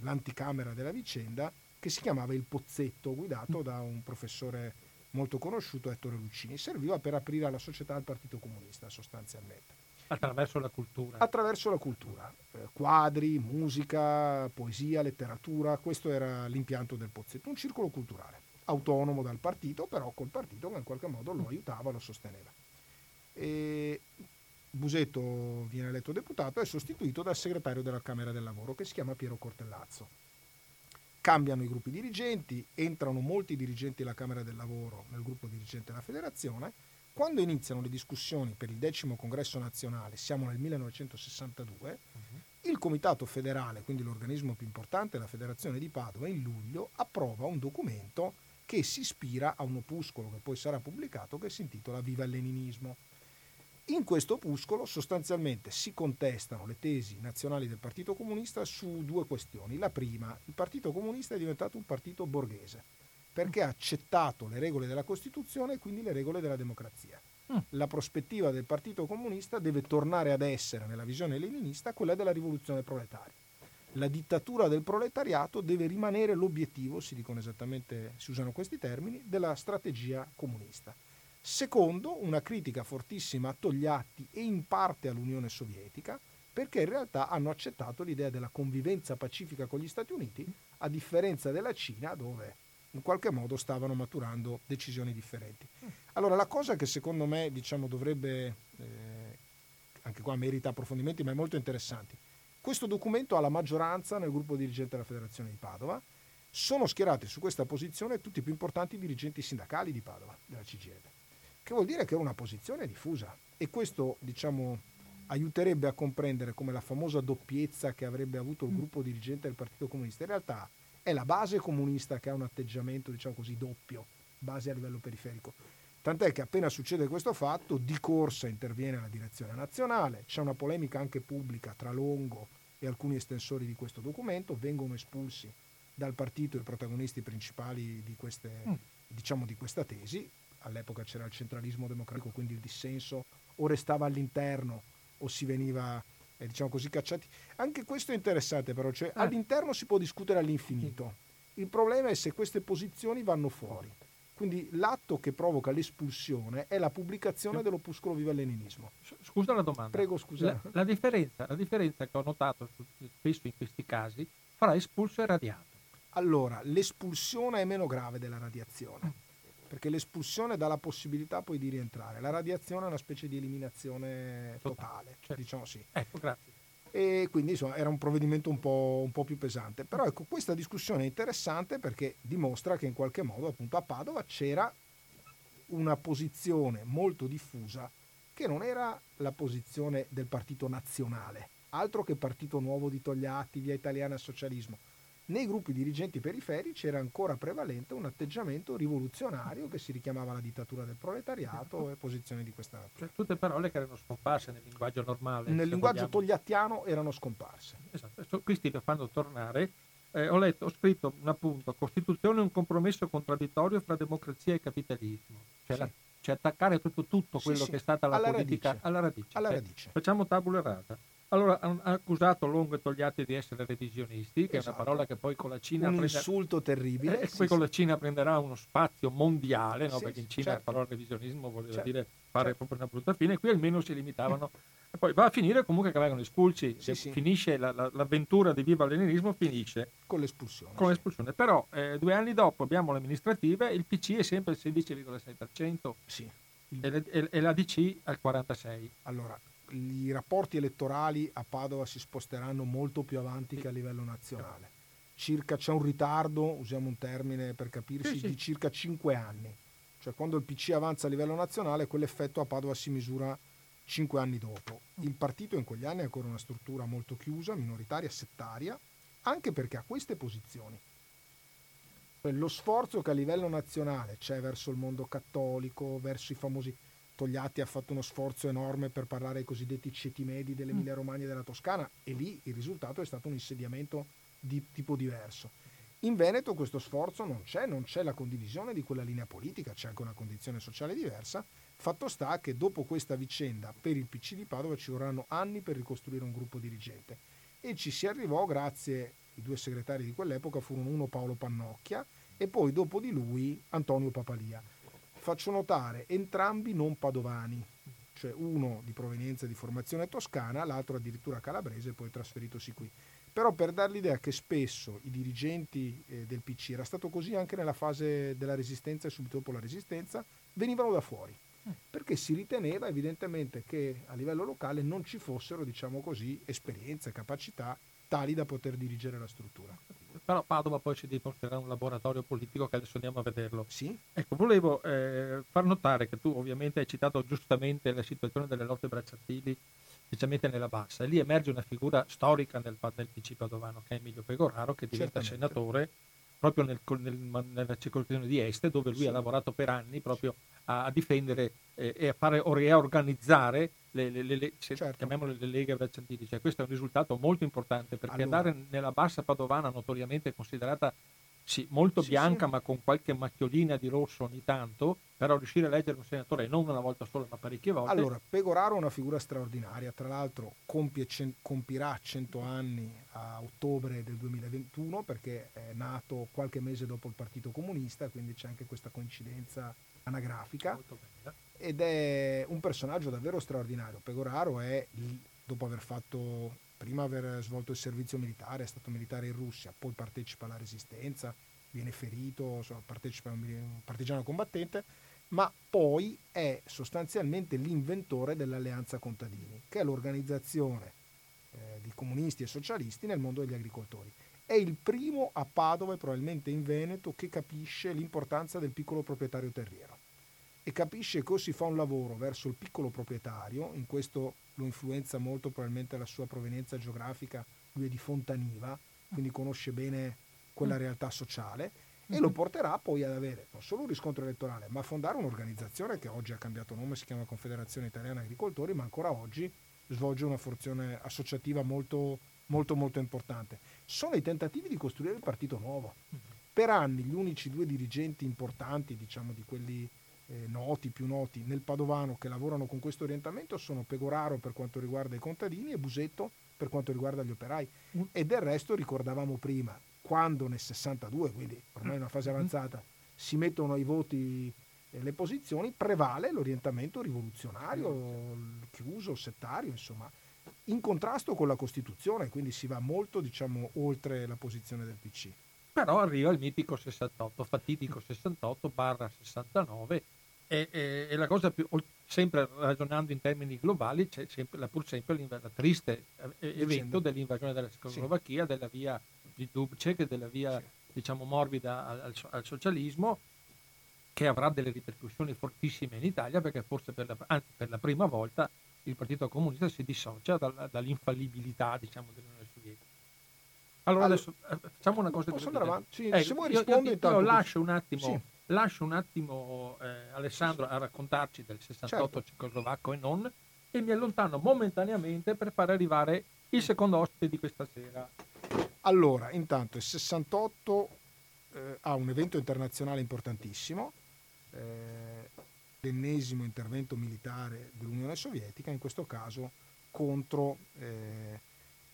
l'anticamera della vicenda, che si chiamava Il Pozzetto, guidato da un professore molto conosciuto, Ettore Luccini. Serviva per aprire la società al Partito Comunista, sostanzialmente. Attraverso la cultura. Attraverso la cultura. Eh, quadri, musica, poesia, letteratura, questo era l'impianto del Pozzetto, un circolo culturale, autonomo dal partito, però col partito che in qualche modo lo aiutava, lo sosteneva. E Busetto viene eletto deputato, è sostituito dal segretario della Camera del Lavoro che si chiama Piero Cortellazzo. Cambiano i gruppi dirigenti, entrano molti dirigenti della Camera del Lavoro nel gruppo dirigente della federazione. Quando iniziano le discussioni per il decimo congresso nazionale, siamo nel 1962, uh-huh. il Comitato federale, quindi l'organismo più importante, la Federazione di Padova, in luglio approva un documento che si ispira a un opuscolo che poi sarà pubblicato che si intitola Viva il Leninismo in questo opuscolo sostanzialmente si contestano le tesi nazionali del Partito Comunista su due questioni. La prima, il Partito Comunista è diventato un partito borghese perché ha accettato le regole della Costituzione e quindi le regole della democrazia. Mm. La prospettiva del Partito Comunista deve tornare ad essere, nella visione leninista, quella della rivoluzione proletaria. La dittatura del proletariato deve rimanere l'obiettivo, si dicono esattamente, si usano questi termini, della strategia comunista. Secondo, una critica fortissima a Togliatti e in parte all'Unione Sovietica, perché in realtà hanno accettato l'idea della convivenza pacifica con gli Stati Uniti, a differenza della Cina, dove in qualche modo stavano maturando decisioni differenti. Allora, la cosa che secondo me diciamo, dovrebbe, eh, anche qua merita approfondimenti, ma è molto interessante. Questo documento ha la maggioranza nel gruppo dirigente della Federazione di Padova. Sono schierati su questa posizione tutti i più importanti dirigenti sindacali di Padova, della CGL che vuol dire che è una posizione diffusa e questo diciamo aiuterebbe a comprendere come la famosa doppiezza che avrebbe avuto il mm. gruppo dirigente del Partito Comunista in realtà è la base comunista che ha un atteggiamento diciamo così doppio, base a livello periferico. Tant'è che appena succede questo fatto, di corsa interviene la direzione nazionale, c'è una polemica anche pubblica tra Longo e alcuni estensori di questo documento, vengono espulsi dal partito i protagonisti principali di, queste, mm. diciamo, di questa tesi, all'epoca c'era il centralismo democratico, quindi il dissenso o restava all'interno o si veniva eh, diciamo così, cacciati. Anche questo è interessante però, cioè, ah. all'interno si può discutere all'infinito. Il problema è se queste posizioni vanno fuori. Quindi l'atto che provoca l'espulsione è la pubblicazione dell'opuscolo Viva il Leninismo. Scusa la domanda. Prego, scusa. La, la, differenza, la differenza, che ho notato spesso in questi casi fra espulso e radiato. Allora, l'espulsione è meno grave della radiazione, perché l'espulsione dà la possibilità poi di rientrare. La radiazione è una specie di eliminazione totale, certo. diciamo sì. Ecco, grazie e quindi insomma, era un provvedimento un po', un po', più pesante. Però ecco, questa discussione è interessante perché dimostra che in qualche modo appunto a Padova c'era una posizione molto diffusa che non era la posizione del partito nazionale, altro che partito nuovo di Togliatti, via italiana socialismo, nei gruppi dirigenti periferici era ancora prevalente un atteggiamento rivoluzionario che si richiamava alla dittatura del proletariato e posizioni di questa natura. Cioè, tutte parole che erano scomparse nel linguaggio normale. Nel linguaggio vogliamo. togliattiano erano scomparse. Esatto, questi lo fanno tornare. Eh, ho letto, ho scritto un appunto, Costituzione è un compromesso contraddittorio fra democrazia e capitalismo. Cioè, sì. la, cioè attaccare tutto, tutto quello sì, sì. che è stata la alla politica radice. alla radice. Alla cioè, radice. Facciamo tabula rasa. Allora, ha accusato Longo e Togliatti di essere revisionisti, che esatto. è una esatto. parola che poi con la Cina... Un prende... insulto terribile. E eh, poi con la Cina prenderà uno spazio mondiale, no? sì, perché in Cina certo. la parola revisionismo voleva certo. dire fare certo. proprio una brutta fine, qui almeno si limitavano... e poi va a finire comunque che vengono espulsi, sì, sì. finisce la, la, l'avventura di Viva il Leninismo, finisce... Con l'espulsione. Con l'espulsione. Però eh, due anni dopo abbiamo le amministrative, il PC è sempre il 16,6%. Sì. E, e, e la DC al 46%. Allora, i rapporti elettorali a Padova si sposteranno molto più avanti che a livello nazionale. Circa, c'è un ritardo, usiamo un termine per capirsi, sì, sì. di circa 5 anni. Cioè quando il PC avanza a livello nazionale, quell'effetto a Padova si misura 5 anni dopo. Il partito in quegli anni è ancora una struttura molto chiusa, minoritaria, settaria, anche perché ha queste posizioni. Lo sforzo che a livello nazionale c'è verso il mondo cattolico, verso i famosi Togliatti ha fatto uno sforzo enorme per parlare ai cosiddetti ceti medi dell'Emilia. Romagna e della Toscana e lì il risultato è stato un insediamento di tipo diverso. In Veneto questo sforzo non c'è, non c'è la condivisione di quella linea politica, c'è anche una condizione sociale diversa. Fatto sta che dopo questa vicenda per il PC di Padova ci vorranno anni per ricostruire un gruppo dirigente e ci si arrivò grazie, i due segretari di quell'epoca furono uno Paolo Pannocchia e poi dopo di lui Antonio Papalia faccio notare entrambi non padovani, cioè uno di provenienza di formazione toscana, l'altro addirittura calabrese, poi trasferitosi qui. Però per dar l'idea che spesso i dirigenti eh, del PC, era stato così anche nella fase della resistenza e subito dopo la resistenza, venivano da fuori, perché si riteneva evidentemente che a livello locale non ci fossero, diciamo così, esperienze, capacità tali da poter dirigere la struttura però Padova poi ci riporterà un laboratorio politico che adesso andiamo a vederlo. Sì. Ecco, volevo eh, far notare che tu ovviamente hai citato giustamente la situazione delle lotte bracciatili, specialmente nella bassa, e lì emerge una figura storica nel, nel PC padovano che è Emilio Pegoraro, che diventa Certamente. senatore proprio nel, nel, nella circoscrizione di Este, dove lui sì. ha lavorato per anni proprio a, a difendere eh, e a fare o riorganizzare le, le, le, le certo. chiamiamole le leghe bracciantili. Cioè, questo è un risultato molto importante perché allora. andare nella bassa padovana, notoriamente considerata sì, molto sì, bianca sì. ma con qualche macchiolina di rosso ogni tanto, però riuscire a leggere un senatore non una volta sola ma parecchie volte. Allora, Pegoraro è una figura straordinaria, tra l'altro compie, compirà 100 anni a ottobre del 2021 perché è nato qualche mese dopo il Partito Comunista, quindi c'è anche questa coincidenza anagrafica ed è un personaggio davvero straordinario. Pegoraro è, dopo aver fatto, prima aver svolto il servizio militare, è stato militare in Russia, poi partecipa alla resistenza, viene ferito, partecipa a un partigiano combattente, ma poi è sostanzialmente l'inventore dell'Alleanza Contadini, che è l'organizzazione eh, di comunisti e socialisti nel mondo degli agricoltori. È il primo a Padova e probabilmente in Veneto che capisce l'importanza del piccolo proprietario terriero e capisce che o si fa un lavoro verso il piccolo proprietario, in questo lo influenza molto probabilmente la sua provenienza geografica, lui è di Fontaniva, quindi conosce bene quella mm. realtà sociale e lo mm-hmm. porterà poi ad avere non solo un riscontro elettorale, ma a fondare un'organizzazione che oggi ha cambiato nome, si chiama Confederazione Italiana Agricoltori, ma ancora oggi svolge una funzione associativa molto, molto, molto importante. Sono i tentativi di costruire il partito nuovo. Mm-hmm. Per anni gli unici due dirigenti importanti, diciamo, di quelli eh, noti, più noti nel Padovano che lavorano con questo orientamento sono Pegoraro per quanto riguarda i contadini e Busetto per quanto riguarda gli operai. Mm. E del resto ricordavamo prima, quando nel 62, quindi ormai in una fase mm. avanzata, si mettono ai voti eh, le posizioni, prevale l'orientamento rivoluzionario, chiuso, settario, insomma, in contrasto con la Costituzione, quindi si va molto diciamo, oltre la posizione del PC. Però arriva il mitico 68, fatidico 68 barra 69 e, e, e, la cosa più, sempre ragionando in termini globali, c'è sempre, la, pur sempre la triste evento dell'invasione della Cecoslovacchia, sì. della via di Dubček, della via sì. diciamo morbida al, al, socialismo, che avrà delle ripercussioni fortissime in Italia perché forse per la, anzi, per la prima volta il Partito Comunista si dissocia dal, dall'infallibilità diciamo, dell'Unione Sovietica. Allora, allora adesso eh, facciamo una cosa. Posso andare avanti? Sì, eh, se vuoi rispondere io, io, io lascio un attimo, sì. Lascio un attimo eh, Alessandro a raccontarci del 68 certo. cecoslovacco e non e mi allontano momentaneamente per far arrivare il secondo ospite di questa sera. Allora, intanto il 68 eh, ha un evento internazionale importantissimo, eh, l'ennesimo intervento militare dell'Unione Sovietica, in questo caso contro eh,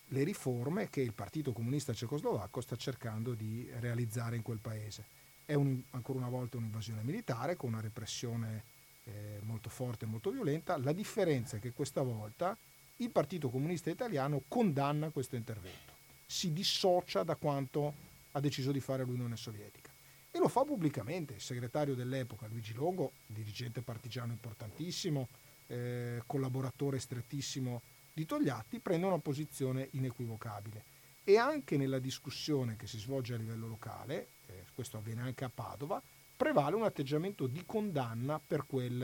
le riforme che il Partito Comunista Cecoslovacco sta cercando di realizzare in quel paese. È un, ancora una volta un'invasione militare con una repressione eh, molto forte e molto violenta. La differenza è che questa volta il Partito Comunista Italiano condanna questo intervento, si dissocia da quanto ha deciso di fare l'Unione Sovietica e lo fa pubblicamente. Il segretario dell'epoca, Luigi Longo, dirigente partigiano importantissimo, eh, collaboratore strettissimo di Togliatti, prende una posizione inequivocabile. E anche nella discussione che si svolge a livello locale, eh, questo avviene anche a Padova, prevale un atteggiamento di condanna per quel,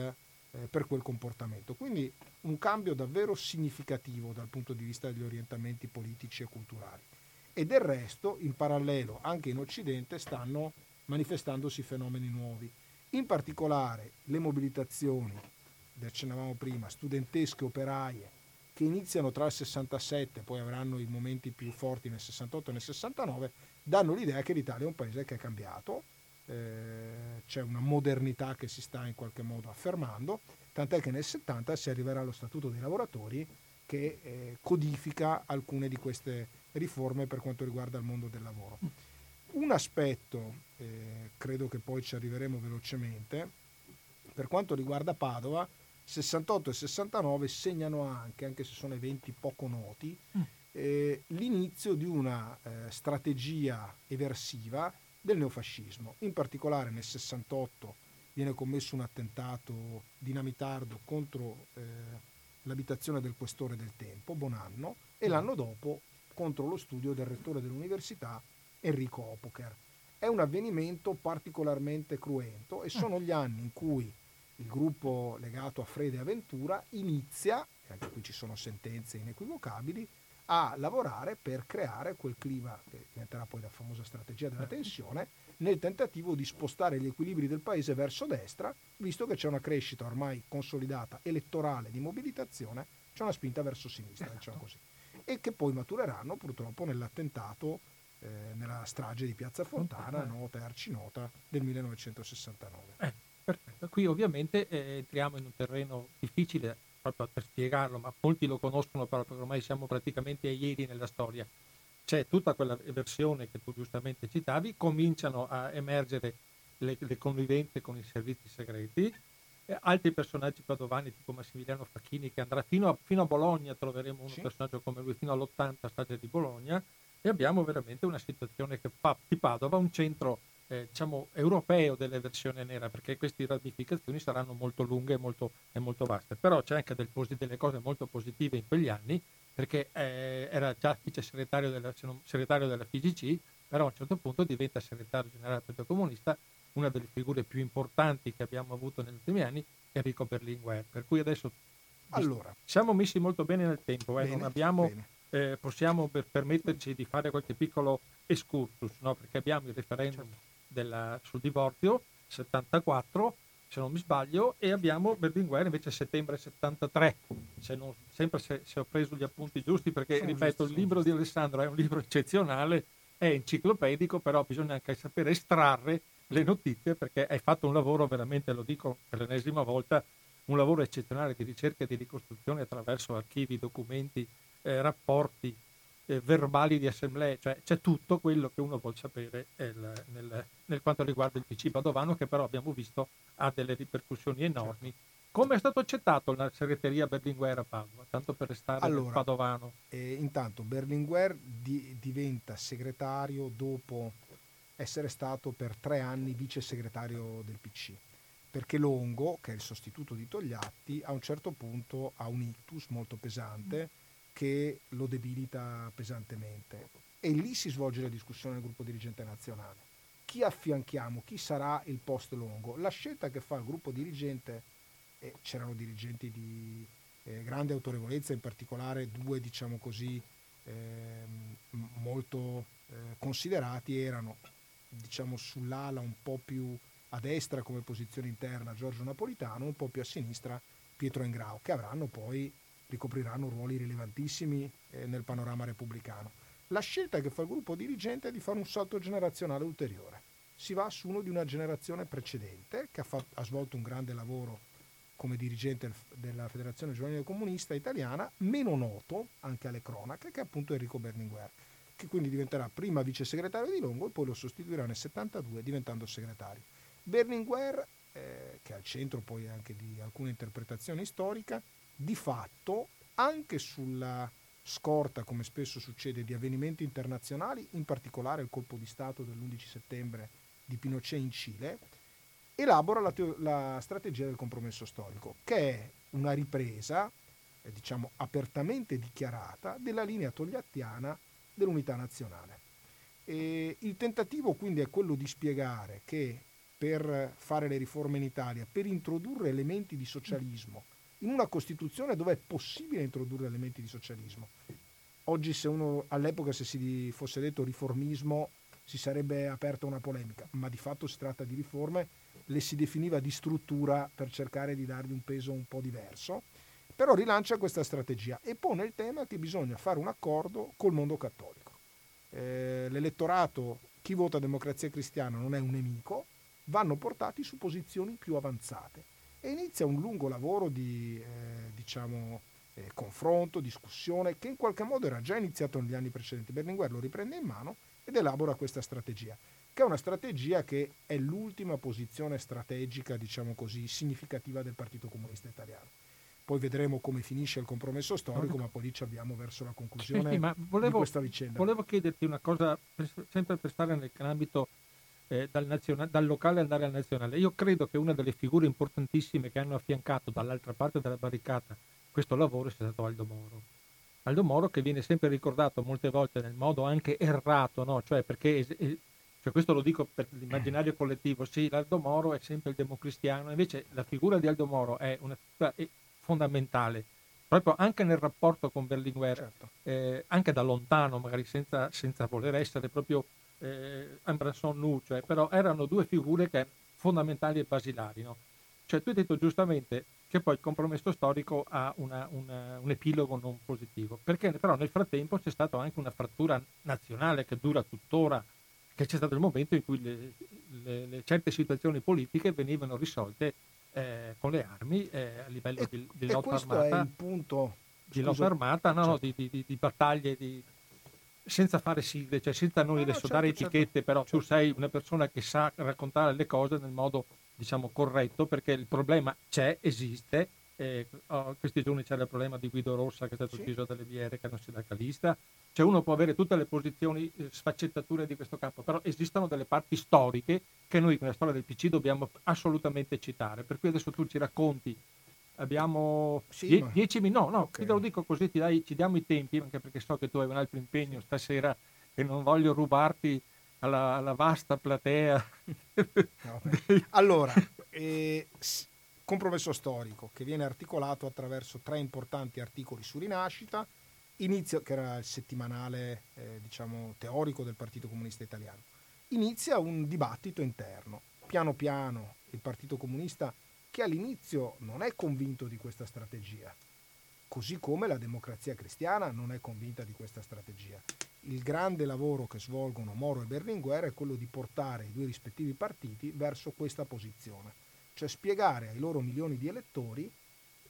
eh, per quel comportamento. Quindi un cambio davvero significativo dal punto di vista degli orientamenti politici e culturali. E del resto, in parallelo, anche in Occidente stanno manifestandosi fenomeni nuovi. In particolare le mobilitazioni, accennavamo prima, studentesche, operaie, che iniziano tra il 67 e poi avranno i momenti più forti nel 68 e nel 69, danno l'idea che l'Italia è un paese che è cambiato, eh, c'è una modernità che si sta in qualche modo affermando, tant'è che nel 70 si arriverà allo Statuto dei lavoratori che eh, codifica alcune di queste riforme per quanto riguarda il mondo del lavoro. Un aspetto, eh, credo che poi ci arriveremo velocemente, per quanto riguarda Padova, 68 e 69 segnano anche, anche se sono eventi poco noti, mm. eh, l'inizio di una eh, strategia eversiva del neofascismo. In particolare nel 68 viene commesso un attentato dinamitardo contro eh, l'abitazione del questore del tempo, Bonanno, e mm. l'anno dopo contro lo studio del rettore dell'università Enrico Opoker. È un avvenimento particolarmente cruento e sono gli anni in cui il gruppo legato a Frede Aventura inizia, e anche qui ci sono sentenze inequivocabili, a lavorare per creare quel clima che diventerà poi la famosa strategia della tensione nel tentativo di spostare gli equilibri del paese verso destra, visto che c'è una crescita ormai consolidata elettorale di mobilitazione, c'è una spinta verso sinistra, diciamo così, e che poi matureranno purtroppo nell'attentato eh, nella strage di Piazza Fontana, nota e arcinota del 1969. Eh, perfetto. Qui ovviamente eh, entriamo in un terreno difficile proprio per spiegarlo, ma molti lo conoscono però perché ormai siamo praticamente a ieri nella storia. C'è tutta quella versione che tu giustamente citavi, cominciano a emergere le, le convivenze con i servizi segreti, eh, altri personaggi padovani tipo Massimiliano Facchini che andrà fino a, fino a Bologna, troveremo un sì. personaggio come lui fino all'80 strage di Bologna, e abbiamo veramente una situazione che fa di Padova un centro eh, diciamo, europeo dell'eversione nera, perché queste ramificazioni saranno molto lunghe e molto, e molto vaste. Però c'è anche del, delle cose molto positive in quegli anni, perché eh, era già vice segretario della, segretario della FIGC, però a un certo punto diventa segretario generale del Partito Comunista, una delle figure più importanti che abbiamo avuto negli ultimi anni, Enrico Berlinguer. Per cui adesso allora. siamo messi molto bene nel tempo, eh? bene, non abbiamo... Eh, possiamo per permetterci di fare qualche piccolo excursus, no? perché abbiamo il referendum certo. Della, sul divorzio 74, se non mi sbaglio, e abbiamo Berlinguer invece settembre 73, se, non, sempre se, se, ho preso gli appunti giusti, perché sono ripeto, giusti, il libro di Alessandro è un libro eccezionale, è enciclopedico, però bisogna anche sapere estrarre le notizie perché hai fatto un lavoro veramente, lo dico per l'ennesima volta, un lavoro eccezionale di ricerca e di ricostruzione attraverso archivi, documenti, eh, rapporti, eh, verbali di assemblee, cioè c'è tutto quello che uno vuole sapere nel, nel, nel, quanto riguarda il PC Padovano che però abbiamo visto ha delle ripercussioni enormi. Certo. Come è stato accettato la segreteria Berlinguer a Padova, tanto per restare allora, Padovano? Eh, intanto Berlinguer di, diventa segretario dopo essere stato per tre anni vice segretario del PC perché Longo, che è il sostituto di Togliatti, a un certo punto ha un ictus molto pesante che lo debilita pesantemente. E lì si svolge la discussione del gruppo dirigente nazionale. Chi affianchiamo? Chi sarà il post Longo? La scelta che fa il gruppo dirigente, e c'erano dirigenti di eh, grande autorevolezza, in particolare due, diciamo così, eh, molto eh, considerati, erano diciamo, sull'ala un po' più a destra come posizione interna Giorgio Napolitano, un po' più a sinistra Pietro Engrao, che avranno poi ricopriranno ruoli rilevantissimi eh, nel panorama repubblicano. La scelta che fa il gruppo dirigente è di fare un salto generazionale ulteriore. Si va su uno di una generazione precedente che ha, fatto, ha svolto un grande lavoro come dirigente della Federazione Giovanile Comunista Italiana, meno noto anche alle cronache, che è appunto Enrico Berlinguer, che quindi diventerà prima vice segretario di Longo e poi lo sostituirà nel 72 diventando segretario. Berlinguer, eh, che è al centro poi anche di alcune interpretazioni storiche, di fatto anche sulla scorta, come spesso succede, di avvenimenti internazionali, in particolare il colpo di Stato dell'11 settembre di Pinochet in Cile, elabora la, teo- la strategia del compromesso storico, che è una ripresa, eh, diciamo, apertamente dichiarata della linea togliattiana dell'unità nazionale. E il tentativo quindi è quello di spiegare che per fare le riforme in Italia, per introdurre elementi di socialismo in una Costituzione dove è possibile introdurre elementi di socialismo. Oggi se uno all'epoca se si fosse detto riformismo si sarebbe aperta una polemica, ma di fatto si tratta di riforme, le si definiva di struttura per cercare di dargli un peso un po' diverso, però rilancia questa strategia e pone il tema che bisogna fare un accordo col mondo cattolico. Eh, l'elettorato, chi vota democrazia cristiana non è un nemico, vanno portati su posizioni più avanzate e inizia un lungo lavoro di eh, diciamo, eh, confronto, discussione che in qualche modo era già iniziato negli anni precedenti. Berlinguer lo riprende in mano ed elabora questa strategia, che è una strategia che è l'ultima posizione strategica, diciamo così, significativa del Partito Comunista Italiano. Poi vedremo come finisce il compromesso storico, ma poi lì ci abbiamo verso la conclusione sì, volevo, di questa vicenda. Volevo chiederti una cosa, sempre per stare nell'ambito eh, dal, naziona- dal, locale andare al nazionale. Io credo che una delle figure importantissime che hanno affiancato dall'altra parte della barricata questo lavoro sia stato Aldo Moro. Aldo Moro che viene sempre ricordato molte volte nel modo anche errato, no? cioè perché eh, cioè questo lo dico per l'immaginario collettivo, sì, Aldo Moro è sempre il democristiano, invece la figura di Aldo Moro è una figura fondamentale, proprio anche nel rapporto con Berlinguer, certo. eh, anche da lontano, magari senza, senza voler essere proprio eh, Ambranson Nu, cioè, però erano due figure che fondamentali e basilari. No? Cioè, tu hai detto giustamente che poi il compromesso storico ha una, una, un epilogo non positivo, perché però nel frattempo c'è stata anche una frattura nazionale che dura tuttora, che c'è stato il momento in cui le, le, le certe situazioni politiche venivano risolte eh, con le armi eh, a livello e, di, di lotta armata. È il punto, di lotta armata, no, certo. no, di, di, di, battaglie, di, senza fare sigle, cioè senza noi adesso no, certo, dare certo. etichette, certo. però tu sei una persona che sa raccontare le cose nel modo diciamo corretto perché il problema c'è, esiste. Eh, oh, questi giorni c'era il problema di Guido Rossa che è stato sì. ucciso dalle biere, che è un sindacalista. Cioè uno può avere tutte le posizioni, eh, sfaccettature di questo campo, però esistono delle parti storiche che noi nella storia del PC dobbiamo assolutamente citare. Per cui adesso tu ci racconti abbiamo sì, die- ma... dieci minuti, no, no, okay. te lo dico così, dai, ci diamo i tempi, anche perché so che tu hai un altro impegno stasera e non voglio rubarti alla, alla vasta platea. No, allora, eh, compromesso storico che viene articolato attraverso tre importanti articoli su Rinascita, inizio, che era il settimanale eh, diciamo, teorico del Partito Comunista Italiano. Inizia un dibattito interno. Piano piano il Partito Comunista che all'inizio non è convinto di questa strategia, così come la democrazia cristiana non è convinta di questa strategia. il grande lavoro che svolgono Moro e Berlinguer è quello di portare i due rispettivi partiti verso questa posizione, cioè spiegare ai loro milioni di elettori,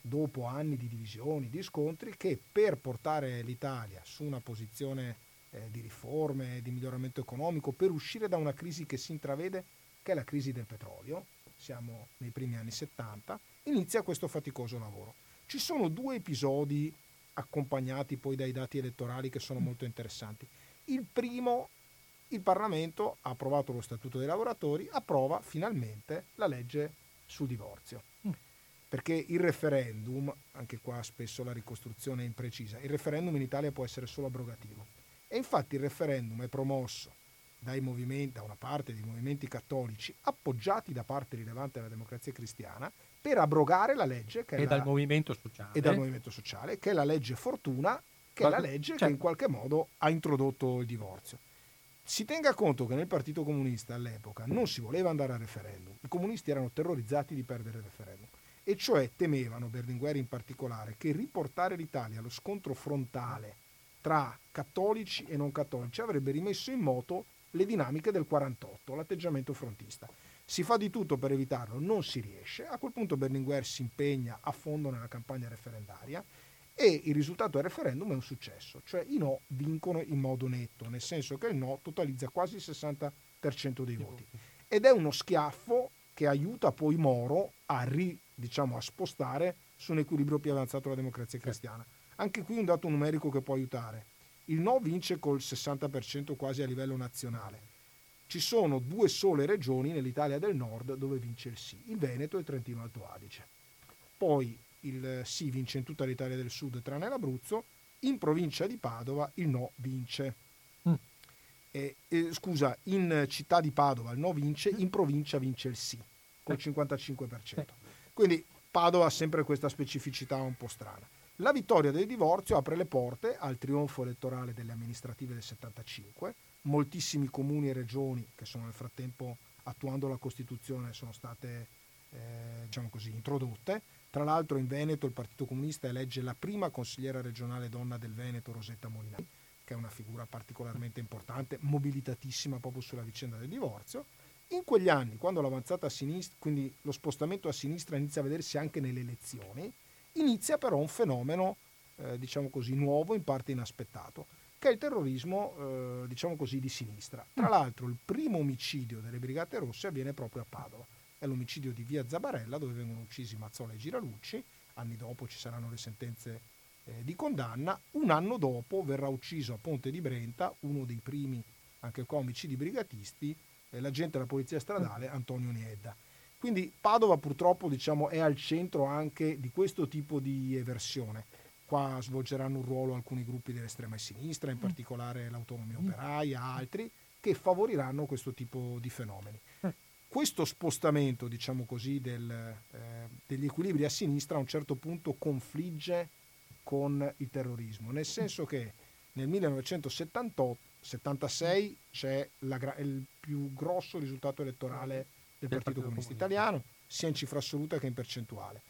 dopo anni di divisioni, di scontri, che per portare l'Italia su una posizione eh, di riforme, di miglioramento economico, per uscire da una crisi che si intravede, che è la crisi del petrolio, siamo nei primi anni 70, inizia questo faticoso lavoro. Ci sono due episodi accompagnati poi dai dati elettorali che sono molto interessanti. Il primo, il Parlamento ha approvato lo Statuto dei lavoratori, approva finalmente la legge sul divorzio. Mm. Perché il referendum, anche qua spesso la ricostruzione è imprecisa, il referendum in Italia può essere solo abrogativo. E infatti il referendum è promosso da una parte dei movimenti cattolici appoggiati da parte rilevante della democrazia cristiana per abrogare la legge che e è dal la, movimento sociale e dal movimento sociale che è la legge Fortuna che è la legge certo. che in qualche modo ha introdotto il divorzio si tenga conto che nel Partito Comunista all'epoca non si voleva andare al referendum i comunisti erano terrorizzati di perdere il referendum e cioè temevano Berlinguer in particolare che riportare l'Italia allo scontro frontale tra cattolici e non cattolici avrebbe rimesso in moto le dinamiche del 48, l'atteggiamento frontista. Si fa di tutto per evitarlo, non si riesce. A quel punto Berlinguer si impegna a fondo nella campagna referendaria e il risultato del referendum è un successo, cioè i no vincono in modo netto, nel senso che il no totalizza quasi il 60% dei voti. Ed è uno schiaffo che aiuta poi Moro a, ri, diciamo, a spostare su un equilibrio più avanzato la democrazia cristiana. Anche qui un dato numerico che può aiutare. Il no vince col 60% quasi a livello nazionale. Ci sono due sole regioni nell'Italia del Nord dove vince il sì, il Veneto e il Trentino Alto Adige. Poi il sì vince in tutta l'Italia del Sud tranne l'Abruzzo, in provincia di Padova il no vince. Mm. Eh, eh, scusa, in città di Padova il no vince, in provincia vince il sì, col 55%. Quindi Padova ha sempre questa specificità un po' strana. La vittoria del divorzio apre le porte al trionfo elettorale delle amministrative del 75. Moltissimi comuni e regioni che sono nel frattempo attuando la Costituzione sono state eh, diciamo così, introdotte. Tra l'altro in Veneto il Partito Comunista elegge la prima consigliera regionale donna del Veneto, Rosetta Molinari, che è una figura particolarmente importante, mobilitatissima proprio sulla vicenda del divorzio. In quegli anni, quando l'avanzata a sinistra, quindi lo spostamento a sinistra inizia a vedersi anche nelle elezioni, Inizia però un fenomeno, eh, diciamo così, nuovo, in parte inaspettato, che è il terrorismo, eh, diciamo così, di sinistra. Tra mm. l'altro il primo omicidio delle Brigate Rosse avviene proprio a Padova. È l'omicidio di Via Zabarella, dove vengono uccisi Mazzola e Giralucci. Anni dopo ci saranno le sentenze eh, di condanna. Un anno dopo verrà ucciso a Ponte di Brenta, uno dei primi, anche comici di brigatisti, eh, l'agente della polizia stradale Antonio Niedda. Quindi Padova purtroppo diciamo, è al centro anche di questo tipo di eversione. Qua svolgeranno un ruolo alcuni gruppi dell'estrema sinistra, in mm. particolare l'autonomia mm. operaia, altri, che favoriranno questo tipo di fenomeni. Eh. Questo spostamento, diciamo così, del, eh, degli equilibri a sinistra a un certo punto confligge con il terrorismo, nel senso che nel 1976 c'è la, il più grosso risultato elettorale del Partito, Comunista Italiano, sia in cifra assoluta che in percentuale.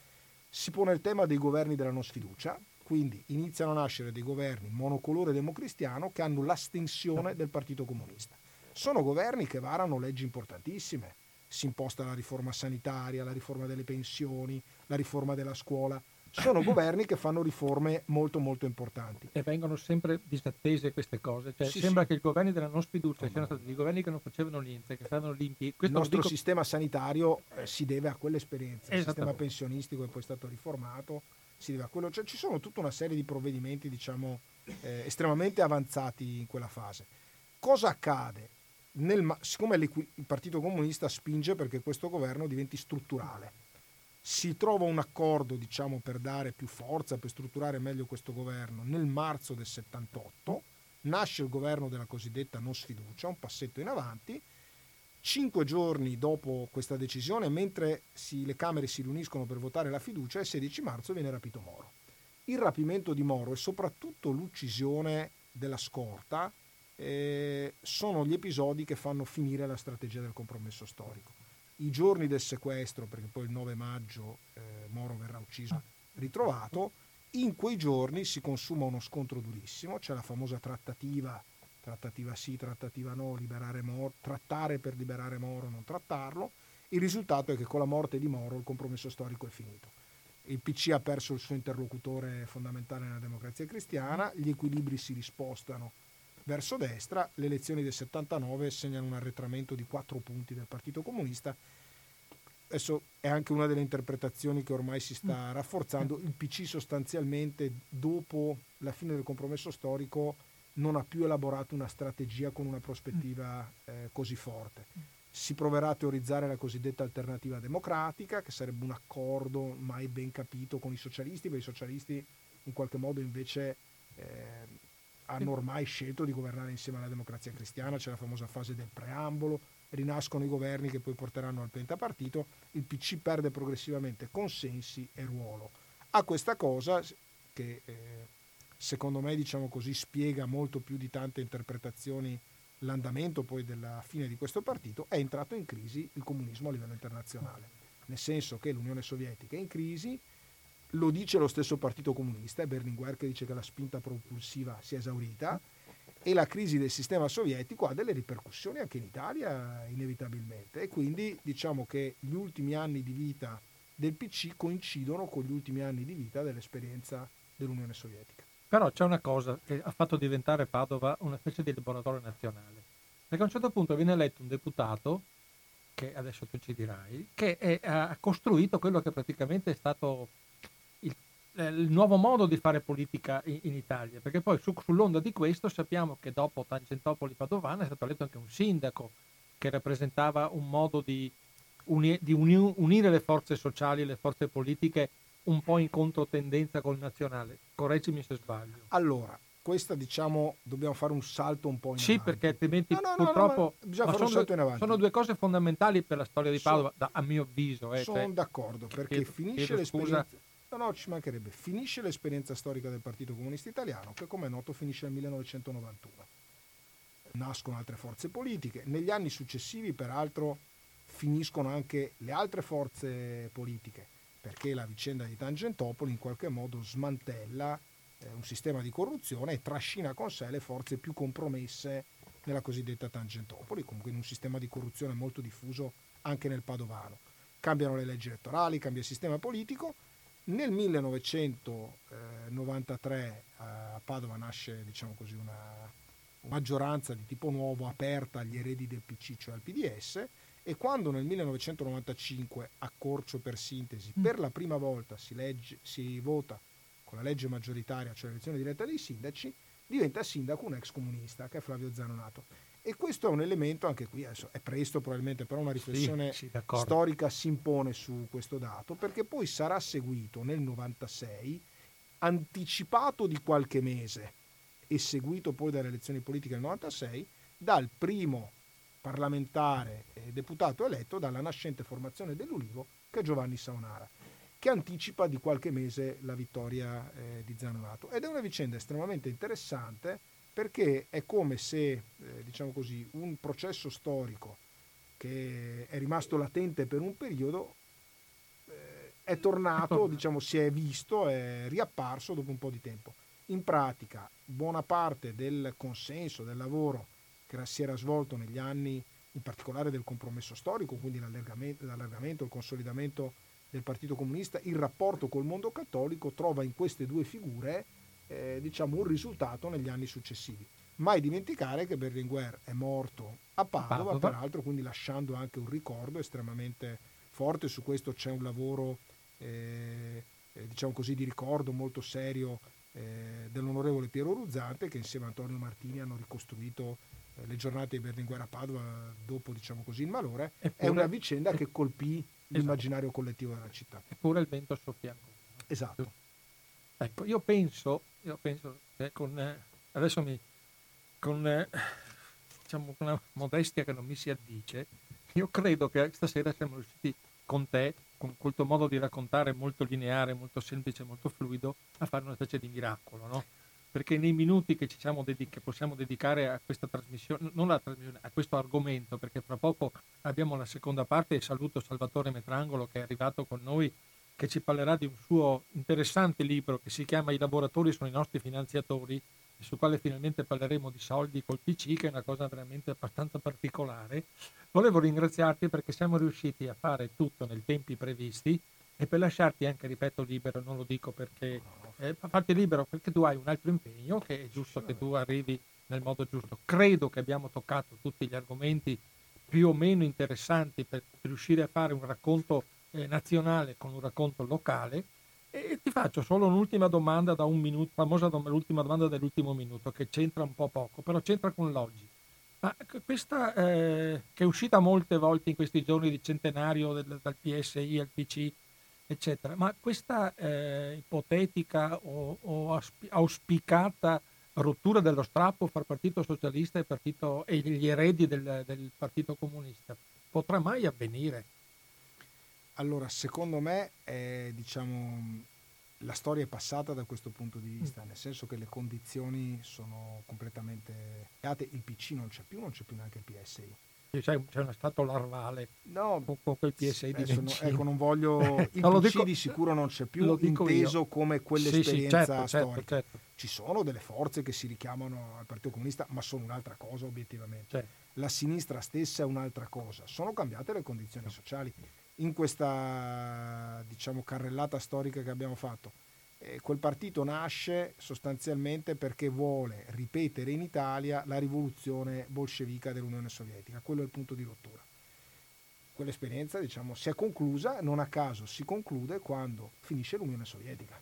Si pone il tema dei governi della non sfiducia, quindi iniziano a nascere dei governi monocolore democristiano che hanno l'astensione del Partito Comunista. Sono governi che varano leggi importantissime, si imposta la riforma sanitaria, la riforma delle pensioni, la riforma della scuola, sono governi che fanno riforme molto molto importanti. E vengono sempre disattese queste cose, cioè, sì, sembra sì. che i governi della non sfiducia oh, siano stati dei governi che non facevano niente, che stavano lì in Il nostro dico... sistema sanitario eh, si deve a quell'esperienza, il sistema pensionistico è poi stato riformato, si deve a quello, cioè ci sono tutta una serie di provvedimenti diciamo eh, estremamente avanzati in quella fase. Cosa accade? Nel, siccome il Partito Comunista spinge perché questo governo diventi strutturale, si trova un accordo diciamo, per dare più forza, per strutturare meglio questo governo. Nel marzo del 78, nasce il governo della cosiddetta non sfiducia, un passetto in avanti, cinque giorni dopo questa decisione, mentre si, le Camere si riuniscono per votare la fiducia, il 16 marzo viene rapito Moro. Il rapimento di Moro e soprattutto l'uccisione della scorta eh, sono gli episodi che fanno finire la strategia del compromesso storico i giorni del sequestro, perché poi il 9 maggio eh, Moro verrà ucciso, ritrovato, in quei giorni si consuma uno scontro durissimo, c'è la famosa trattativa trattativa sì, trattativa no, liberare Moro, trattare per liberare Moro, non trattarlo. Il risultato è che con la morte di Moro il compromesso storico è finito. Il PC ha perso il suo interlocutore fondamentale nella democrazia cristiana, gli equilibri si rispostano verso destra, le elezioni del 79 segnano un arretramento di 4 punti del Partito Comunista. Adesso è anche una delle interpretazioni che ormai si sta rafforzando. Il PC sostanzialmente dopo la fine del compromesso storico non ha più elaborato una strategia con una prospettiva eh, così forte. Si proverà a teorizzare la cosiddetta alternativa democratica, che sarebbe un accordo mai ben capito con i socialisti, perché i socialisti in qualche modo invece eh, hanno ormai scelto di governare insieme alla democrazia cristiana, c'è la famosa fase del preambolo, rinascono i governi che poi porteranno al pentapartito, il PC perde progressivamente consensi e ruolo. A questa cosa, che eh, secondo me diciamo così, spiega molto più di tante interpretazioni l'andamento poi della fine di questo partito, è entrato in crisi il comunismo a livello internazionale, nel senso che l'Unione Sovietica è in crisi, lo dice lo stesso Partito Comunista, è Berlinguer che dice che la spinta propulsiva si è esaurita e la crisi del sistema sovietico ha delle ripercussioni anche in Italia inevitabilmente e quindi diciamo che gli ultimi anni di vita del PC coincidono con gli ultimi anni di vita dell'esperienza dell'Unione Sovietica. Però c'è una cosa che ha fatto diventare Padova una specie di laboratorio nazionale, perché a un certo punto viene eletto un deputato, che adesso tu ci dirai, che è, ha costruito quello che praticamente è stato il nuovo modo di fare politica in, in Italia, perché poi su, sull'onda di questo sappiamo che dopo Tangentopoli Padovana è stato eletto anche un sindaco che rappresentava un modo di, uni, di uni, unire le forze sociali, le forze politiche un po' in controtendenza col nazionale. Correggimi se sbaglio. Allora, questa diciamo dobbiamo fare un salto un po' in sì, avanti. perché altrimenti no, no, purtroppo no, bisogna fare un salto in avanti. Sono due cose fondamentali per la storia di Padova, so, da, a mio avviso. Eh, sono cioè, d'accordo, perché chiedo, finisce chiedo l'esperienza... Scusa No, no, ci mancherebbe. Finisce l'esperienza storica del Partito Comunista Italiano, che come è noto finisce nel 1991. Nascono altre forze politiche. Negli anni successivi, peraltro, finiscono anche le altre forze politiche, perché la vicenda di Tangentopoli in qualche modo smantella eh, un sistema di corruzione e trascina con sé le forze più compromesse nella cosiddetta Tangentopoli, comunque in un sistema di corruzione molto diffuso anche nel Padovano. Cambiano le leggi elettorali, cambia il sistema politico nel 1993 eh, a Padova nasce diciamo così, una maggioranza di tipo nuovo aperta agli eredi del PC, cioè al PDS, e quando nel 1995, a Corcio per sintesi, mm. per la prima volta si, legge, si vota con la legge maggioritaria, cioè l'elezione diretta dei sindaci, diventa sindaco un ex comunista, che è Flavio Zanonato. E questo è un elemento, anche qui adesso è presto probabilmente, però una riflessione sì, sì, storica si impone su questo dato, perché poi sarà seguito nel 96, anticipato di qualche mese e seguito poi dalle elezioni politiche del 96, dal primo parlamentare e deputato eletto dalla nascente formazione dell'Ulivo, che è Giovanni Saonara, che anticipa di qualche mese la vittoria eh, di Zanonato. Ed è una vicenda estremamente interessante perché è come se, eh, diciamo così, un processo storico che è rimasto latente per un periodo eh, è tornato, diciamo, si è visto, è riapparso dopo un po' di tempo. In pratica, buona parte del consenso, del lavoro che si era svolto negli anni, in particolare del compromesso storico, quindi l'allargamento, l'allargamento il consolidamento del Partito Comunista, il rapporto col mondo cattolico trova in queste due figure eh, diciamo un risultato negli anni successivi. Mai dimenticare che Berlinguer è morto a Padova, Padova, peraltro, quindi lasciando anche un ricordo estremamente forte. Su questo c'è un lavoro, eh, eh diciamo così, di ricordo molto serio eh, dell'onorevole Piero Ruzzante, che insieme a Antonio Martini hanno ricostruito eh, le giornate di Berlinguer a Padova dopo, diciamo così, il malore. Eppure, è una vicenda che colpì esatto. l'immaginario collettivo della città. Eppure il vento soffia ancora. Esatto. Ecco, io penso, io penso che con, eh, adesso mi, con eh, diciamo, una modestia che non mi si addice, io credo che stasera siamo riusciti con te, con quel tuo modo di raccontare molto lineare, molto semplice, molto fluido, a fare una specie di miracolo, no? Perché nei minuti che, ci dedica, possiamo dedicare a questa trasmissione, non alla trasmissione, a questo argomento, perché fra poco abbiamo la seconda parte e saluto Salvatore Metrangolo che è arrivato con noi che ci parlerà di un suo interessante libro che si chiama I lavoratori sono i nostri finanziatori su quale finalmente parleremo di soldi col PC, che è una cosa veramente abbastanza particolare, volevo ringraziarti perché siamo riusciti a fare tutto nei tempi previsti e per lasciarti anche, ripeto, libero, non lo dico perché, eh, farti libero perché tu hai un altro impegno che è giusto che tu arrivi nel modo giusto. Credo che abbiamo toccato tutti gli argomenti più o meno interessanti per riuscire a fare un racconto eh, nazionale con un racconto locale. E ti faccio solo un'ultima domanda da un minuto, famosa dom- l'ultima domanda dell'ultimo minuto, che c'entra un po' poco, però c'entra con l'oggi. Ma questa eh, che è uscita molte volte in questi giorni di centenario del, dal PSI al PC, eccetera, ma questa eh, ipotetica o, o auspicata rottura dello strappo fra Partito Socialista e, partito, e gli eredi del, del Partito Comunista potrà mai avvenire? Allora, secondo me, è, diciamo, la storia è passata da questo punto di vista, mm. nel senso che le condizioni sono completamente cambiate, il PC non c'è più, non c'è più neanche il PSI. C'è, c'è uno stato larvale no, con, con quel PSI di no, ecco, non voglio il no, PC dico, di sicuro non c'è più inteso io. come quell'esperienza sì, sì, certo, certo, storica. Certo, certo. Ci sono delle forze che si richiamano al Partito Comunista, ma sono un'altra cosa obiettivamente. Certo. La sinistra stessa è un'altra cosa. Sono cambiate le condizioni sociali. In questa diciamo carrellata storica che abbiamo fatto eh, quel partito nasce sostanzialmente perché vuole ripetere in Italia la rivoluzione bolscevica dell'Unione Sovietica, quello è il punto di rottura. Quell'esperienza diciamo, si è conclusa, non a caso si conclude quando finisce l'Unione Sovietica.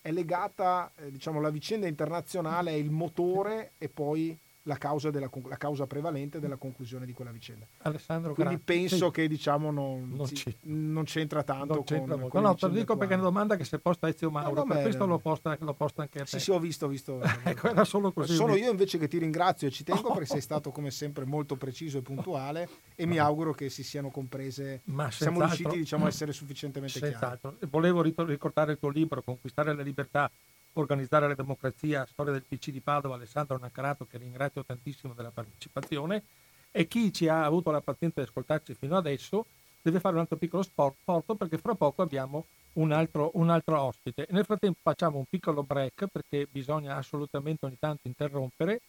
È legata, eh, diciamo, la vicenda internazionale è il motore e poi la causa, della, la causa, prevalente della conclusione di quella vicenda. Alessandro Quindi grazie. penso sì. che diciamo non, non, si, non, c'entra tanto. Non c'entra con, con no, te lo dico perché è una domanda che si è posta a Ezio Mauro, no, per questo l'ho posta, l'ho posta, anche a te. Sì, sì, ho visto, ho visto. ecco, era solo così. Sono io invece che ti ringrazio e ci tengo oh. perché sei stato come sempre molto preciso e puntuale e mi auguro che si siano comprese, Ma siamo riusciti diciamo, a essere sufficientemente senz'altro. chiari. Volevo ricordare il tuo libro, Conquistare la libertà organizzare la democrazia, storia del PC di Padova, Alessandro Naccarato, che ringrazio tantissimo della partecipazione, e chi ci ha avuto la pazienza di ascoltarci fino adesso deve fare un altro piccolo sport, perché fra poco abbiamo un altro, un altro ospite. Nel frattempo facciamo un piccolo break perché bisogna assolutamente ogni tanto interrompere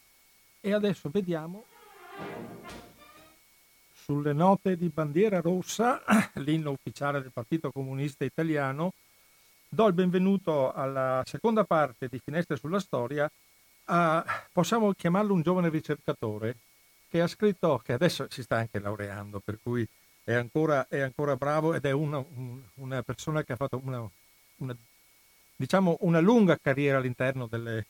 e adesso vediamo sulle note di bandiera rossa, l'inno ufficiale del Partito Comunista Italiano, do il benvenuto alla seconda parte di Finestre sulla Storia a, possiamo chiamarlo un giovane ricercatore che ha scritto, che adesso si sta anche laureando, per cui è ancora, è ancora bravo ed è una, un, una, persona che ha fatto una, una, diciamo una lunga carriera all'interno delle,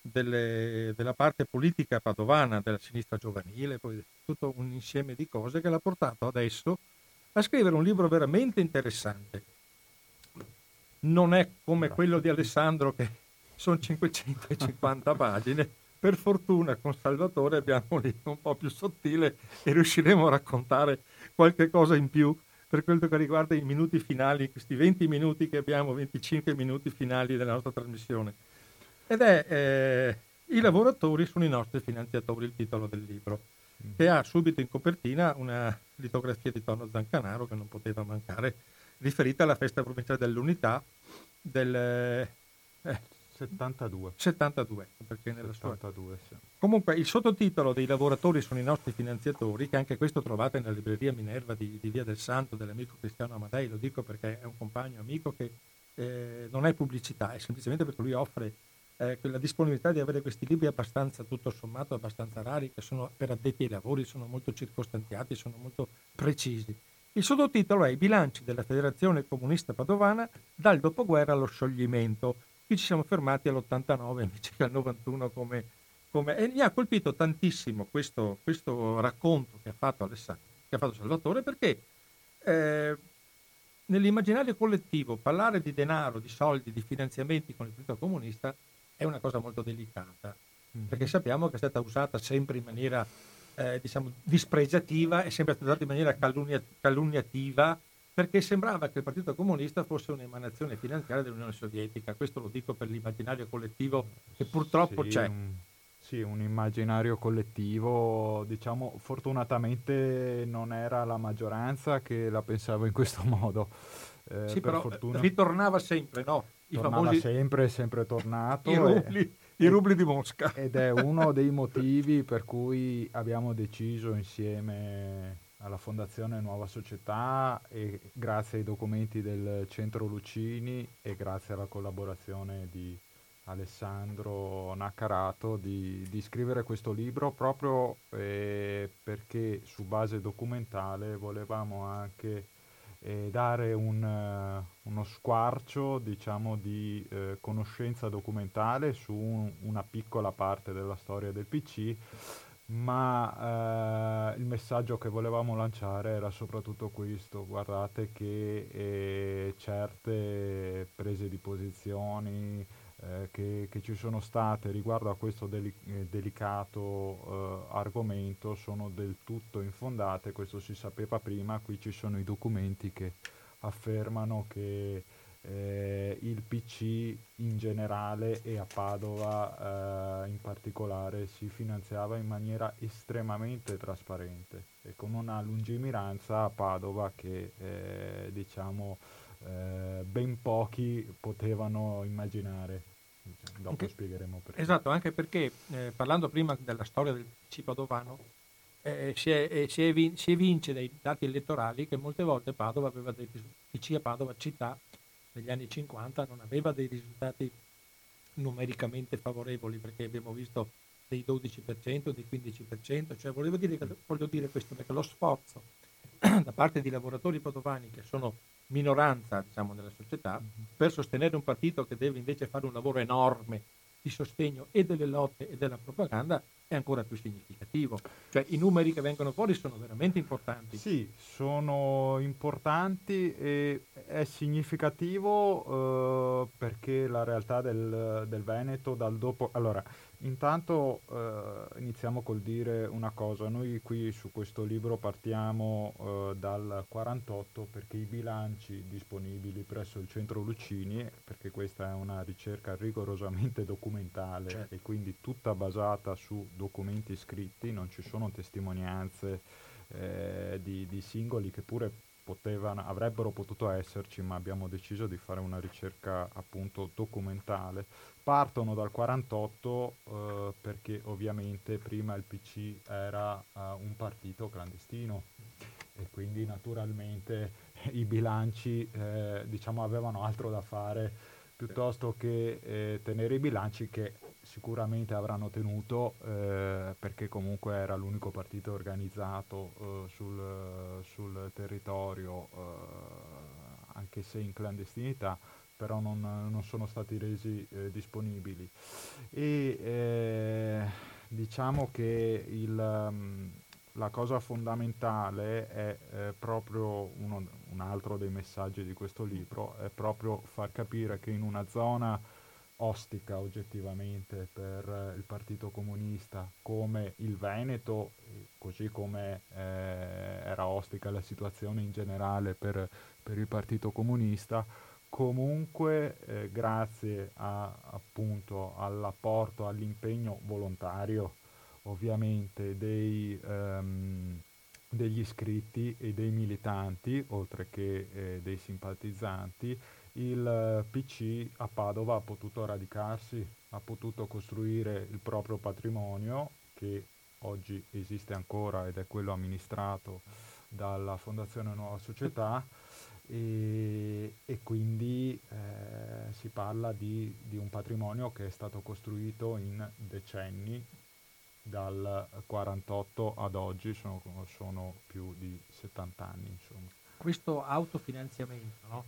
delle, della parte politica padovana, della sinistra giovanile, poi tutto un insieme di cose che l'ha portato adesso a scrivere un libro veramente interessante non è come quello di Alessandro che sono 550 pagine. Per fortuna con Salvatore abbiamo un libro un po' più sottile e riusciremo a raccontare qualche cosa in più per quello che riguarda i minuti finali, questi 20 minuti che abbiamo, 25 minuti finali della nostra trasmissione. Ed è eh, I lavoratori sono i nostri finanziatori, il titolo del libro, che ha subito in copertina una litografia di Tonno Zancanaro che non poteva mancare, riferita alla festa provinciale dell'unità del eh, 72. 72, perché nella 72, sua... sì. Comunque il sottotitolo dei lavoratori sono i nostri finanziatori, che anche questo trovate nella libreria Minerva di, di Via del Santo dell'amico Cristiano Amadei, lo dico perché è un compagno amico che eh, non è pubblicità, è semplicemente perché lui offre eh, la disponibilità di avere questi libri abbastanza, tutto sommato, abbastanza rari, che sono per addetti ai lavori, sono molto circostanziati, sono molto precisi. Il sottotitolo è I bilanci della Federazione Comunista Padovana dal dopoguerra allo scioglimento. Qui ci siamo fermati all'89 invece che al 91 come, come... E mi ha colpito tantissimo questo, questo racconto che ha fatto Alessandro, che ha fatto Salvatore, perché eh, nell'immaginario collettivo parlare di denaro, di soldi, di finanziamenti con il Partito Comunista è una cosa molto delicata, mm. perché sappiamo che è stata usata sempre in maniera eh, diciamo, dispregiativa, è sempre usata in maniera calunnia, calunniativa, perché sembrava che il Partito Comunista fosse un'emanazione finanziaria dell'Unione Sovietica. Questo lo dico per l'immaginario collettivo che purtroppo sì, c'è. Un, sì, un immaginario collettivo, diciamo, fortunatamente non era la maggioranza che la pensava in questo modo. Eh, sì, però fortuna... ritornava sempre, no? I famosi... sempre, è sempre tornato. I rubli, e, i rubli di Mosca. Ed è uno dei motivi per cui abbiamo deciso insieme alla Fondazione Nuova Società e grazie ai documenti del Centro Lucini e grazie alla collaborazione di Alessandro Naccarato di, di scrivere questo libro proprio eh, perché su base documentale volevamo anche eh, dare un, uh, uno squarcio diciamo, di eh, conoscenza documentale su un, una piccola parte della storia del PC ma eh, il messaggio che volevamo lanciare era soprattutto questo, guardate che eh, certe prese di posizioni eh, che, che, ci sono state riguardo a questo deli- eh, delicato eh, argomento sono del tutto infondate, questo si sapeva prima, qui ci sono i documenti che affermano che eh, il PC in generale e a Padova eh, in particolare si finanziava in maniera estremamente trasparente e con una lungimiranza a Padova che eh, diciamo eh, ben pochi potevano immaginare. Dopo anche, spiegheremo perché. Esatto, anche perché eh, parlando prima della storia del PC padovano eh, si, è, si, è, si, evince dai dati elettorali che molte volte Padova aveva dei PC a Padova città negli anni 50 non aveva dei risultati numericamente favorevoli perché abbiamo visto dei 12%, dei 15%, cioè volevo dire, voglio dire questo perché lo sforzo da parte di lavoratori padovani che sono minoranza diciamo, nella società per sostenere un partito che deve invece fare un lavoro enorme di sostegno e delle lotte e della propaganda è ancora più significativo. Cioè i numeri che vengono fuori sono veramente importanti. Sì, sono importanti e è significativo eh, perché la realtà del, del, Veneto dal dopo... Allora, intanto eh, iniziamo col dire una cosa. Noi qui su questo libro partiamo eh, dal 48 perché i bilanci disponibili presso il Centro Lucini, perché questa è una ricerca rigorosamente documentale certo. e quindi tutta basata su documenti scritti, non ci sono testimonianze eh, di, di, singoli che pure potevano, avrebbero potuto esserci, ma abbiamo deciso di fare una ricerca appunto documentale. Partono dal 48 eh, perché ovviamente prima il PC era eh, un partito clandestino e quindi naturalmente i bilanci eh, diciamo avevano altro da fare piuttosto che eh, tenere i bilanci che sicuramente avranno tenuto eh, perché comunque era l'unico partito organizzato eh, sul, sul, territorio eh, anche se in clandestinità però non, non sono stati resi eh, disponibili. E eh, diciamo che il, la cosa fondamentale è eh, proprio uno, un altro dei messaggi di questo libro, è proprio far capire che in una zona ostica oggettivamente per il Partito Comunista come il Veneto, così come eh, era ostica la situazione in generale per, per il Partito Comunista, comunque eh, grazie a, appunto all'apporto, all'impegno volontario ovviamente dei, um, degli iscritti e dei militanti, oltre che eh, dei simpatizzanti, il PC a Padova ha potuto radicarsi, ha potuto costruire il proprio patrimonio che oggi esiste ancora ed è quello amministrato dalla Fondazione Nuova Società. E, e quindi eh, si parla di, di, un patrimonio che è stato costruito in decenni dal 48 ad oggi sono, sono più di 70 anni insomma. questo autofinanziamento no?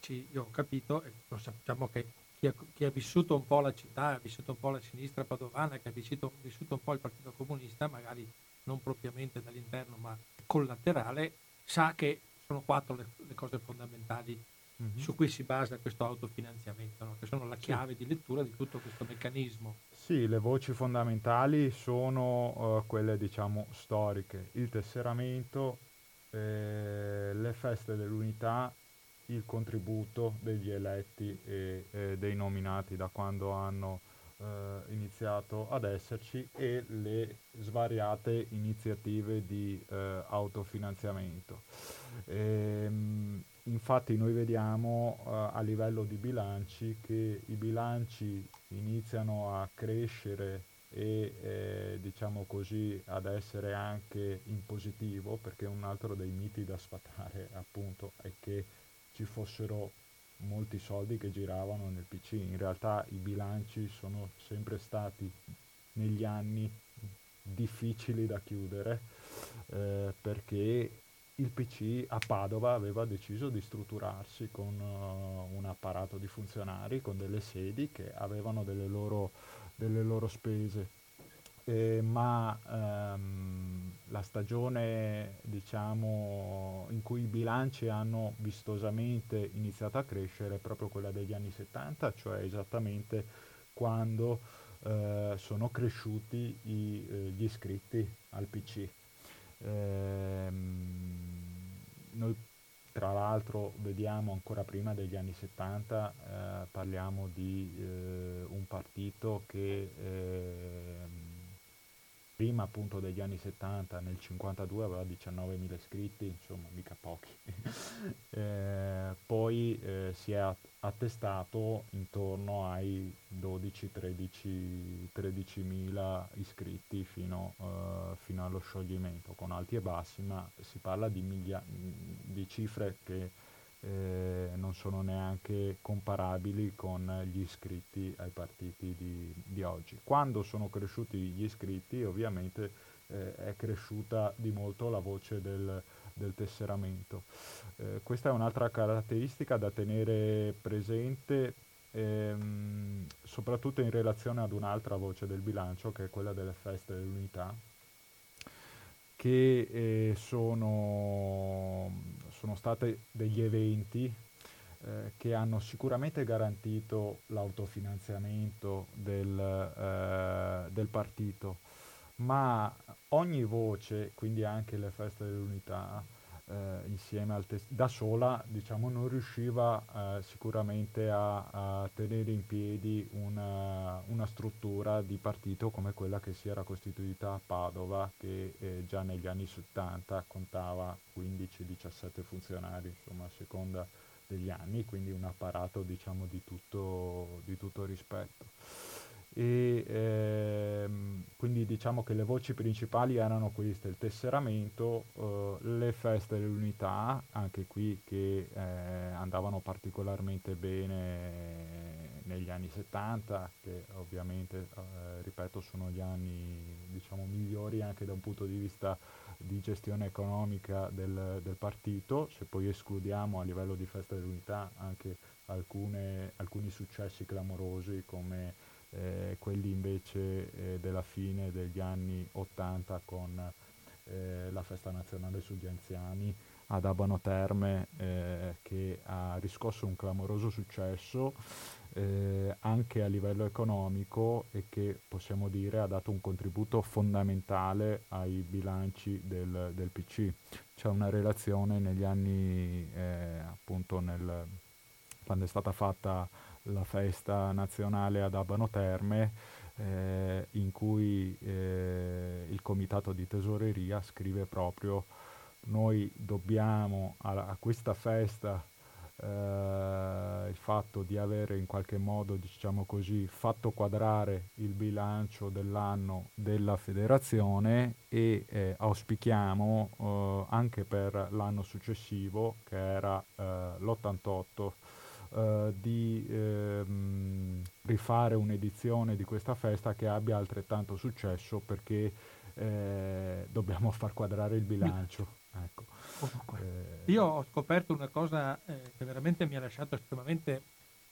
Ci, io ho capito lo sappiamo che chi ha, chi ha, vissuto un po' la città ha vissuto un po' la sinistra padovana che ha vissuto, vissuto un po' il partito comunista magari non propriamente dall'interno ma collaterale sa che sono quattro le, le cose fondamentali mm-hmm. su cui si basa questo autofinanziamento, no? che sono la chiave sì. di lettura di tutto questo meccanismo. Sì, le voci fondamentali sono uh, quelle diciamo storiche, il tesseramento, eh, le feste dell'unità, il contributo degli eletti e eh, dei nominati da quando hanno eh, iniziato ad esserci e le svariate iniziative di eh, autofinanziamento. Ehm, in infatti noi vediamo uh, a livello di bilanci che i bilanci iniziano a crescere e eh, diciamo così ad essere anche in positivo perché un altro dei miti da sfatare appunto è che ci fossero molti soldi che giravano nel PC in realtà i bilanci sono sempre stati negli anni difficili da chiudere eh, perché il PC a Padova aveva deciso di strutturarsi con uh, un apparato di funzionari, con delle sedi che avevano delle loro, delle loro spese. Eh, ma ehm, la stagione diciamo, in cui i bilanci hanno vistosamente iniziato a crescere è proprio quella degli anni 70, cioè esattamente quando eh, sono cresciuti i, eh, gli iscritti al PC. Ehm, noi tra l'altro vediamo ancora prima degli anni 70, eh, parliamo di eh, un partito che eh, prima appunto degli anni 70, nel 52 aveva 19.000 iscritti, insomma mica pochi. eh, poi eh, si è attestato intorno ai 12-13.000 iscritti fino, uh, fino, allo scioglimento, con alti e bassi, ma si parla di, miglia- di cifre che eh, non sono neanche comparabili con gli iscritti ai partiti di, di oggi. Quando sono cresciuti gli iscritti ovviamente eh, è cresciuta di molto la voce del, del tesseramento. Eh, questa è un'altra caratteristica da tenere presente ehm, soprattutto in relazione ad un'altra voce del bilancio che è quella delle feste dell'unità che eh, sono, sono stati degli eventi eh, che hanno sicuramente garantito l'autofinanziamento del, eh, del, partito, ma ogni voce, quindi anche le feste dell'unità, eh, insieme al test- da sola diciamo, non riusciva eh, sicuramente a, a, tenere in piedi una, una, struttura di partito come quella che si era costituita a Padova che eh, già negli anni 70 contava 15-17 funzionari insomma a seconda degli anni quindi un apparato diciamo di tutto, di tutto rispetto e ehm, quindi diciamo che le voci principali erano queste, il tesseramento, eh, le feste dell'unità, anche qui che eh, andavano particolarmente bene negli anni 70, che ovviamente, eh, ripeto, sono gli anni diciamo, migliori anche da un punto di vista di gestione economica del, del partito, se poi escludiamo a livello di festa dell'unità anche alcune, alcuni successi clamorosi come eh, quelli invece eh, della fine degli anni 80 con eh, la festa nazionale sugli anziani ad Abano Terme eh, che ha riscosso un clamoroso successo eh, anche a livello economico e che possiamo dire ha dato un contributo fondamentale ai bilanci del, del PC. C'è una relazione negli anni eh, appunto nel, quando è stata fatta la festa nazionale ad Abano Terme, eh, in cui eh, il comitato di tesoreria scrive proprio noi dobbiamo a, a questa festa eh, il fatto di avere in qualche modo diciamo così fatto quadrare il bilancio dell'anno della federazione e eh, auspichiamo eh, anche per l'anno successivo che era eh, l'88 eh, di ehm, rifare un'edizione di questa festa che abbia altrettanto successo perché eh, dobbiamo far quadrare il bilancio. Ecco. Eh, Io ho scoperto una cosa eh, che veramente mi ha lasciato estremamente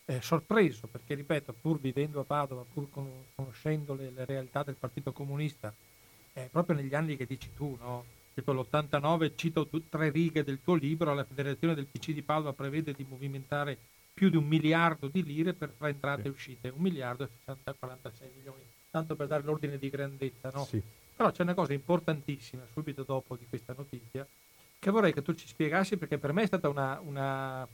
eh, sorpreso, perché ripeto, pur vivendo a Padova, pur con, conoscendo le, le, realtà del Partito Comunista, eh, proprio negli anni che dici tu, no? tipo l'89, cito tu, tre righe del tuo libro, la Federazione del PC di Padova prevede di movimentare più di un miliardo di lire per fare entrate sì. e uscite, un miliardo e 646 milioni, tanto per dare l'ordine di grandezza, no? Sì. Però c'è una cosa importantissima subito dopo di questa notizia che vorrei che tu ci spiegassi perché per me è stata una, una,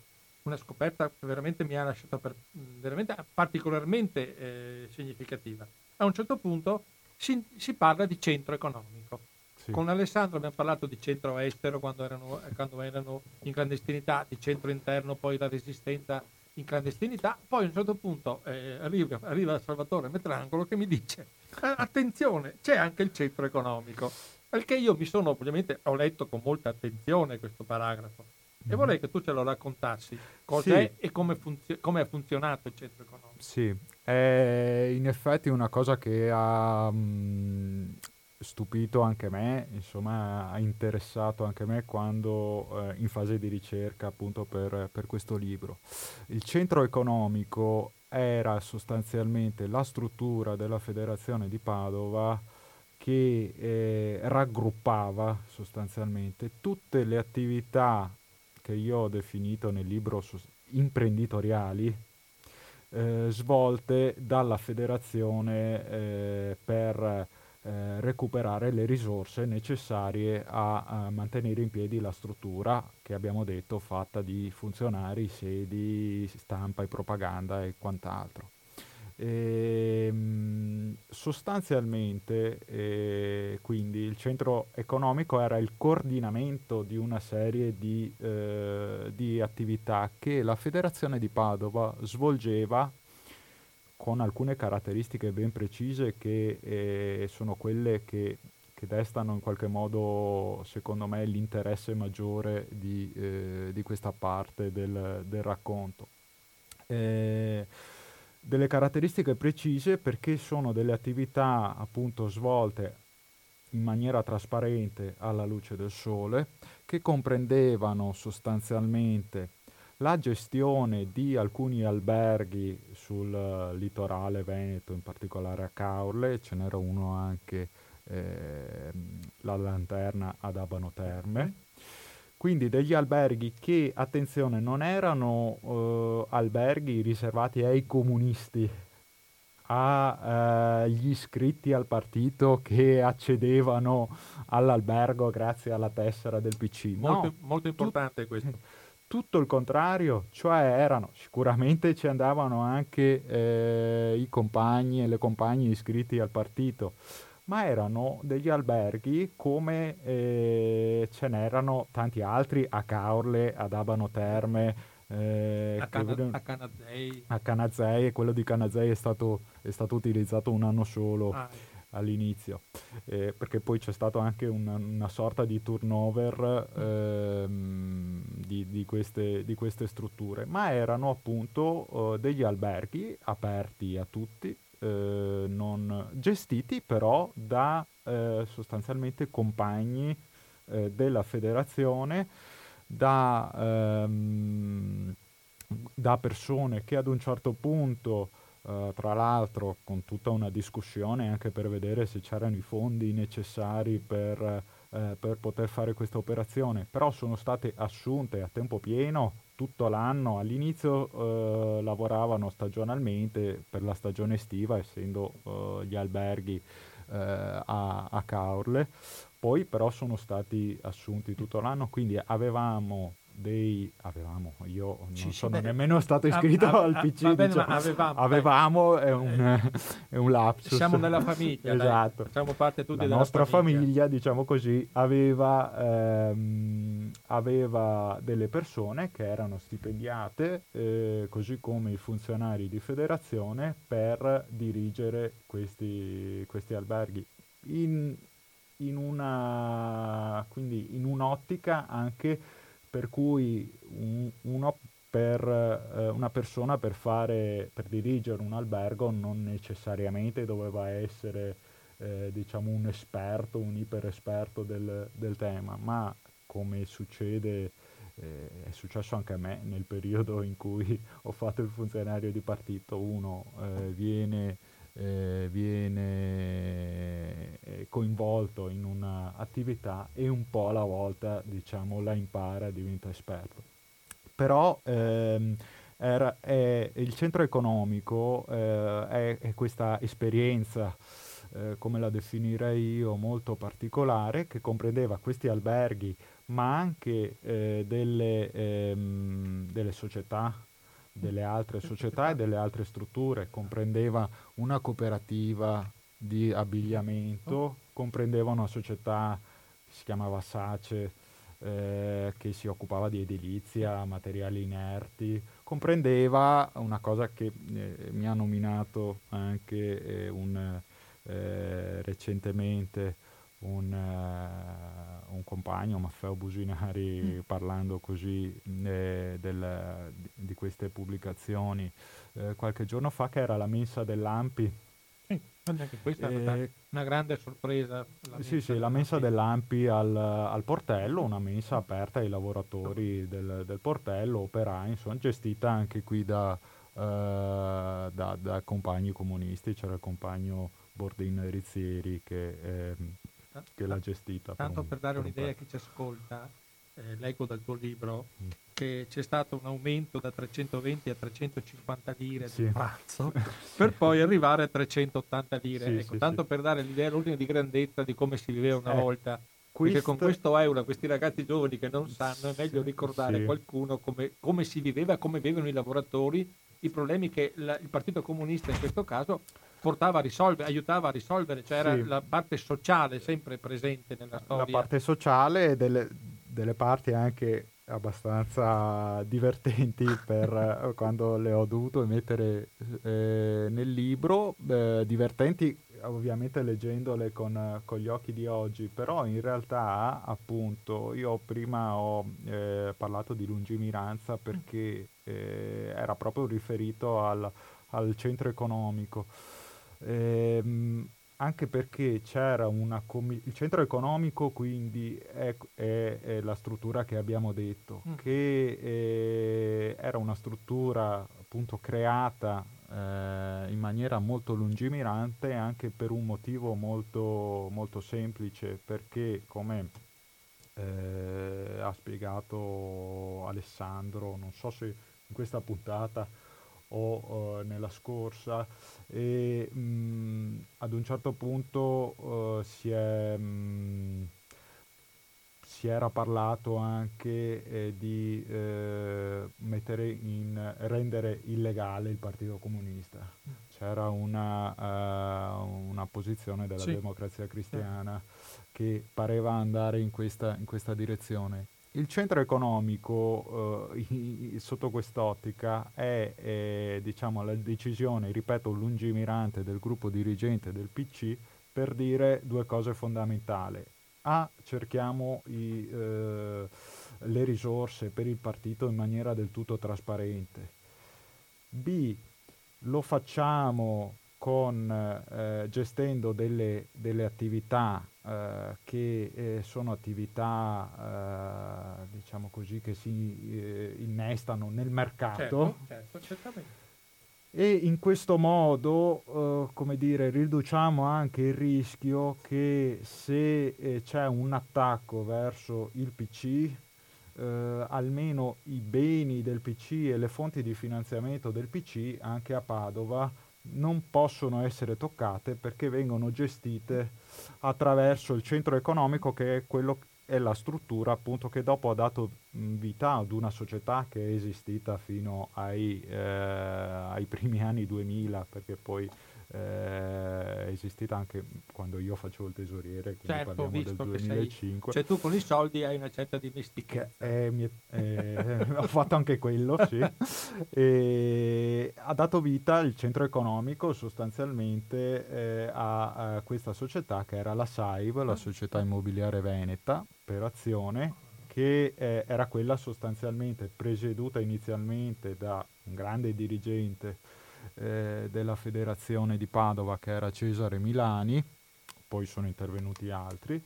una scoperta che veramente mi ha lasciato per, veramente particolarmente eh, significativa. A un certo punto si, si parla di centro economico. Sì. con Alessandro abbiamo parlato di centro estero quando erano, quando erano in clandestinità, di centro interno, poi la resistenza in clandestinità, poi a un certo punto eh, arriva, arriva, Salvatore Metrangolo che mi dice attenzione, c'è anche il centro economico, perché io mi sono, ovviamente ho letto con molta attenzione questo paragrafo e vorrei che tu ce lo raccontassi, cos'è sì. e come, funzio- come, ha funzionato il centro economico. Sì, è in effetti una cosa che ha mh, stupito anche me, insomma ha interessato anche me quando eh, in fase di ricerca appunto per, per questo libro. Il centro economico era sostanzialmente la struttura della federazione di Padova che eh, raggruppava sostanzialmente tutte le attività che io ho definito nel libro imprenditoriali eh, svolte dalla federazione eh, per eh, recuperare le risorse necessarie a, a, mantenere in piedi la struttura che abbiamo detto fatta di funzionari, sedi, stampa e propaganda e quant'altro. E, ehm, sostanzialmente eh, quindi il centro economico era il coordinamento di una serie di, eh, di attività che la federazione di Padova svolgeva con alcune caratteristiche ben precise che eh, sono quelle che, che, destano in qualche modo, secondo me, l'interesse maggiore di, eh, di questa parte del, del racconto. Eh, delle caratteristiche precise perché sono delle attività appunto svolte in maniera trasparente alla luce del sole che comprendevano sostanzialmente la gestione di alcuni alberghi sul uh, litorale veneto, in particolare a Caorle, ce n'era uno anche eh, la Lanterna ad Abano Terme. Quindi degli alberghi che, attenzione, non erano uh, alberghi riservati ai comunisti, agli uh, iscritti al partito che accedevano all'albergo grazie alla tessera del PC. Molto, no, molto importante questo tutto il contrario, cioè erano, sicuramente ci andavano anche eh, i compagni e le compagne iscritti al partito, ma erano degli alberghi come eh, ce n'erano tanti altri a Caorle, ad Abano Terme, eh, a, Cana- a Canazei. A Canazei, quello di Canazei è stato, è stato utilizzato un anno solo. Ah, ecco all'inizio, eh, perché poi c'è stato anche una, una sorta di turnover ehm, di, di, queste, di, queste, strutture, ma erano appunto eh, degli alberghi aperti a tutti, eh, non gestiti però da eh, sostanzialmente compagni eh, della federazione, da, ehm, da persone che ad un certo punto Uh, tra l'altro con tutta una discussione anche per vedere se c'erano i fondi necessari per, uh, per poter fare questa operazione, però sono state assunte a tempo pieno tutto l'anno, all'inizio uh, lavoravano stagionalmente per la stagione estiva essendo gli alberghi a, a Caorle, poi però sono stati assunti tutto l'anno, quindi avevamo dei avevamo io non sì, sono sì, nemmeno stato iscritto a, a, al PC a, diciamo. avevamo, avevamo è, un, eh, è un lapsus siamo nella famiglia esatto dai. facciamo parte tutti la della nostra famiglia. famiglia diciamo così aveva, ehm, aveva delle persone che erano stipendiate eh, così come i funzionari di federazione per dirigere questi, questi alberghi in, in una quindi in un'ottica anche per cui un, uno per eh, una persona per, fare, per dirigere un albergo non necessariamente doveva essere eh, diciamo un esperto, un iperesperto del, del tema, ma come succede, eh, è successo anche a me nel periodo in cui ho fatto il funzionario di partito, uno eh, viene eh, viene eh, coinvolto in un'attività e un po' alla volta diciamo, la impara, diventa esperto. Però ehm, era, è, il centro economico eh, è, è, questa esperienza, eh, come la definirei io, molto particolare, che comprendeva questi alberghi, ma anche eh, delle, ehm, delle società delle altre società e delle altre strutture, comprendeva una cooperativa di abbigliamento, comprendeva una società si chiamava SACE, eh, che si occupava di edilizia, materiali inerti, comprendeva una cosa che eh, mi ha nominato anche eh, un, eh, recentemente un, uh, un, compagno, Maffeo Businari, mm. parlando così eh, del, di queste pubblicazioni eh, qualche giorno fa, che era la mensa dell'Ampi. Sì, anche questa è stata eh, una grande sorpresa. Sì, sì, la mensa dell'Ampi al, al, portello, una mensa aperta ai lavoratori del, del portello, operai, insomma, gestita anche qui da, uh, da, da compagni comunisti, c'era il compagno Bordin Rizzieri che... Eh, che l'ha gestita. Tanto per, dare per un'idea a chi ci ascolta, eh, leggo dal tuo libro mm. che c'è stato un aumento da 320 a 350 lire sì. di pranzo per poi arrivare a 380 lire. Sì, ecco, sì, tanto per dare l'idea l'ordine di grandezza di come si viveva una eh, volta. Perché con questo euro, questi ragazzi giovani che non sanno, è meglio ricordare qualcuno come, come si viveva, come vivono i lavoratori, i problemi che la, il Partito Comunista in questo caso portava a risolvere, aiutava a risolvere, cioè era sì. la parte sociale sempre presente nella storia. La parte sociale e delle, delle parti anche abbastanza divertenti per eh, quando le ho dovuto mettere eh, nel libro, eh, divertenti ovviamente leggendole con, con, gli occhi di oggi, però in realtà appunto io prima ho eh, parlato di lungimiranza perché eh, era proprio riferito al, al centro economico. Ehm, anche perché c'era una commissione, il centro economico quindi è, è, è, la struttura che abbiamo detto, mm. che eh, era una struttura appunto creata eh, in maniera molto lungimirante anche per un motivo molto, molto semplice, perché come eh, ha spiegato Alessandro, non so se in questa puntata o uh, nella scorsa e mh, ad un certo punto uh, si, è, mh, si, era parlato anche eh, di eh, in, rendere illegale il Partito Comunista. C'era una, uh, una posizione della sì. democrazia cristiana che pareva andare in questa, in questa direzione il centro economico eh, sotto quest'ottica è, è diciamo, la decisione, ripeto, lungimirante del gruppo dirigente del PC per dire due cose fondamentali. A, cerchiamo i, eh, le risorse per il partito in maniera del tutto trasparente. B, lo facciamo con, eh, gestendo delle, delle attività eh, che eh, sono attività, eh, diciamo così, che si eh, innestano nel mercato. Certo, certo, e in questo modo, come dire, riduciamo anche il rischio che se c'è un attacco verso il PC, almeno i beni del PC e le fonti di finanziamento del PC anche a Padova non possono essere toccate perché vengono gestite attraverso il centro economico che è quello è la struttura appunto che dopo ha dato vita ad una società che è esistita fino ai, eh, ai primi anni 2000 perché poi eh, è esistita anche quando io facevo il tesoriere, quindi certo, parliamo del 2005. Sei, cioè tu con i soldi hai una certa dimestichezza. Eh, mi, eh, ho fatto anche quello, sì. e ha dato vita il centro economico sostanzialmente eh, a, a, questa società che era la SAIV, la Società Immobiliare Veneta, per azione, che eh, era quella sostanzialmente presieduta inizialmente da un grande dirigente eh, della federazione di Padova che era Cesare Milani, poi sono intervenuti altri,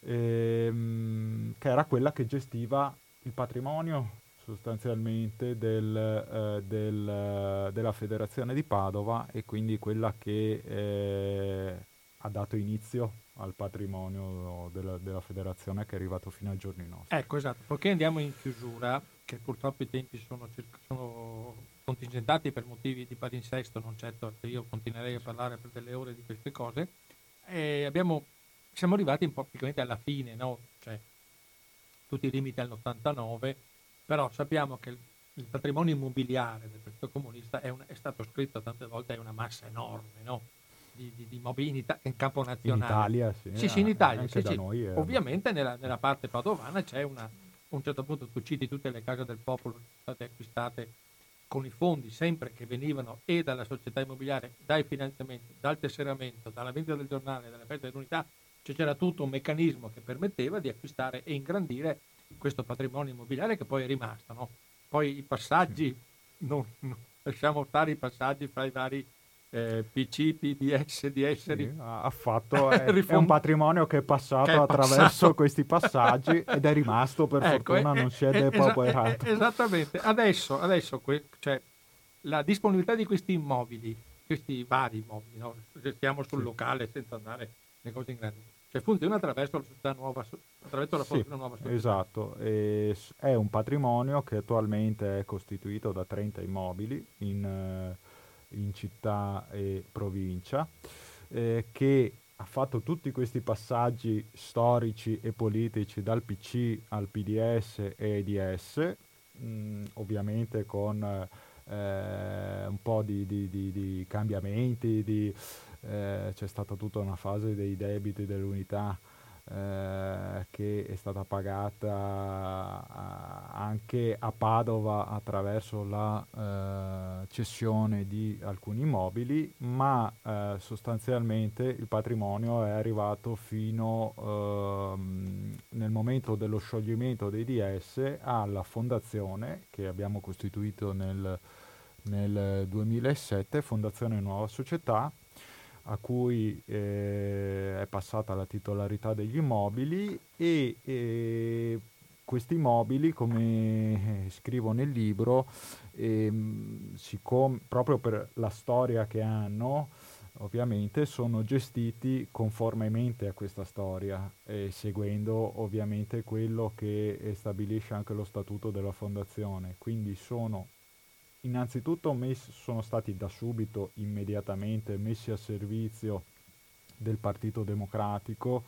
ehm, che era quella che gestiva il patrimonio sostanzialmente del, eh, del, della federazione di Padova e quindi quella che eh, ha dato inizio al patrimonio della, della, federazione che è arrivato fino ai giorni nostri. Ecco, esatto, perché andiamo in chiusura, che purtroppo i tempi sono, sono contingentati per motivi di palinsesto, non certo che io continuerei a parlare per delle ore di queste cose, e abbiamo, siamo arrivati un po' praticamente alla fine, no? cioè, tutti i limiti all'89, però sappiamo che il, il patrimonio immobiliare del Partito Comunista è, un, è, stato scritto tante volte, è una massa enorme, no? di, di, di mobili in, Ita- in, campo nazionale. In Italia, sì. Sì, sì, in Italia. Anche sì, sì. noi. È... Ovviamente nella, nella, parte padovana c'è una, a un certo punto tu citi tutte le case del popolo che sono state acquistate con i fondi sempre che venivano e dalla società immobiliare, dai finanziamenti, dal tesseramento, dalla vendita del giornale, dalla festa dell'unità, cioè c'era tutto un meccanismo che permetteva di acquistare e ingrandire questo patrimonio immobiliare che poi è rimasto. No? Poi i passaggi, non, non, lasciamo stare i passaggi fra i vari eh, PC, PDS, DS. Sì, ha fatto, è, è, un patrimonio che è passato che è attraverso passato. questi passaggi ed è rimasto per ecco, fortuna, è, non si è depauperato. esattamente, adesso, adesso cioè, la disponibilità di questi immobili, questi vari immobili, no? stiamo sul sì. locale senza andare nelle cose in grandi, cioè funziona attraverso la società nuova, attraverso la sì, nuova società. Esatto, e è un patrimonio che attualmente è costituito da 30 immobili in, eh, in città e provincia, eh, che ha fatto tutti questi passaggi storici e politici dal PC al PDS e EDS, mh, ovviamente con eh, un po' di, di, di, di cambiamenti, eh, c'è stata tutta una fase dei debiti dell'unità eh, che è stata pagata a, anche a Padova attraverso la eh, cessione di alcuni immobili, ma eh, sostanzialmente il patrimonio è arrivato fino ehm, nel momento dello scioglimento dei DS alla fondazione che abbiamo costituito nel, nel 2007, Fondazione Nuova Società, a cui eh, è passata la titolarità degli immobili e eh, questi immobili, come scrivo nel libro, eh, siccome, proprio per la storia che hanno, ovviamente sono gestiti conformemente a questa storia, seguendo ovviamente quello che stabilisce anche lo statuto della fondazione. Quindi sono innanzitutto messi, sono stati da subito, immediatamente messi a servizio del Partito Democratico,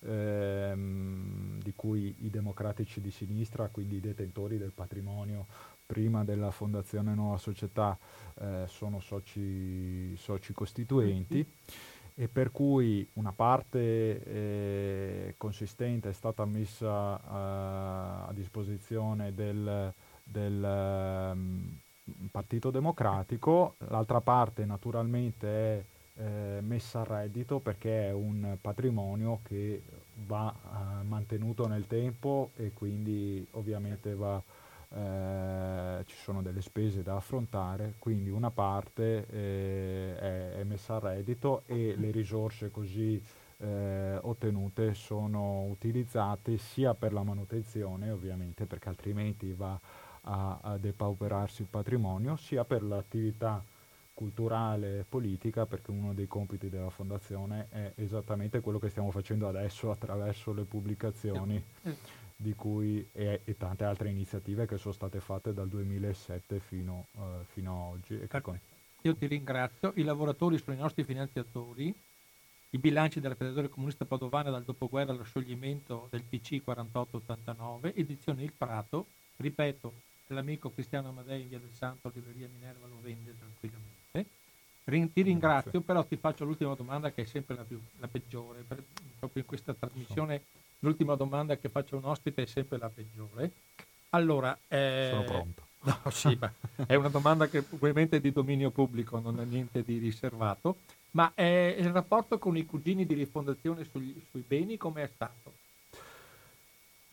ehm, di cui i democratici di sinistra, quindi i detentori del patrimonio prima della Fondazione Nuova Società, eh, sono soci, soci, costituenti. E per cui una parte eh, consistente è stata messa eh, a disposizione del, del um, Partito Democratico, l'altra parte naturalmente è eh, messa a reddito perché è un patrimonio che va eh, mantenuto nel tempo e quindi ovviamente va, eh, ci sono delle spese da affrontare, quindi una parte eh, è, è, messa a reddito e le risorse così eh, ottenute sono utilizzate sia per la manutenzione ovviamente perché altrimenti va a, a depauperarsi il patrimonio, sia per l'attività culturale e politica, perché uno dei compiti della fondazione è esattamente quello che stiamo facendo adesso attraverso le pubblicazioni di cui e, e tante altre iniziative che sono state fatte dal 2007 fino, uh, fino a oggi. Con... Io ti ringrazio, i lavoratori sono i nostri finanziatori, i bilanci della Federazione Comunista Padovana dal dopoguerra allo scioglimento del PC 4889, edizione Il Prato, ripeto, l'amico Cristiano Amadei in via del Santo, libreria Minerva, lo vende tranquillamente. Rin- ti ringrazio, Grazie. però ti faccio l'ultima domanda che è sempre la, più, la peggiore. Per, proprio in questa trasmissione l'ultima domanda che faccio a un ospite è sempre la peggiore. Allora, eh, sono pronto. No, sì, è una domanda che ovviamente è di dominio pubblico, non è niente di riservato, ma è il rapporto con i cugini di rifondazione sugli, sui beni come è stato?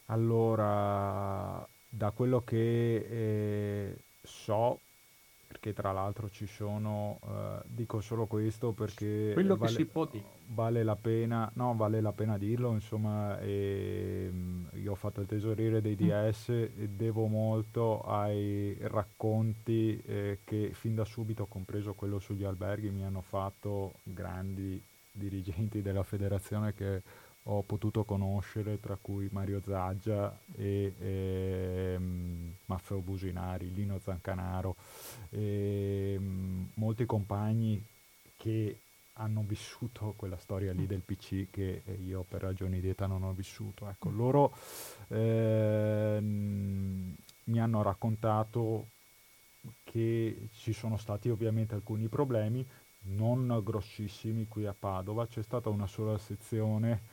Allora, da quello che eh, so, perché tra l'altro ci sono, eh, dico solo questo perché quello vale, che si può dire. vale la pena, no, vale la pena dirlo, insomma, e, io ho fatto il tesoriere dei DS mm. e devo molto ai racconti eh, che fin da subito, compreso quello sugli alberghi, mi hanno fatto grandi dirigenti della federazione che ho potuto conoscere, tra cui Mario Zaggia e, e um, Maffeo Businari, Lino Zancanaro, e, um, molti compagni che hanno vissuto quella storia lì del PC che io per ragioni di età non ho vissuto. Ecco, mm. loro eh, mi hanno raccontato che ci sono stati ovviamente alcuni problemi, non grossissimi qui a Padova, c'è stata una sola sezione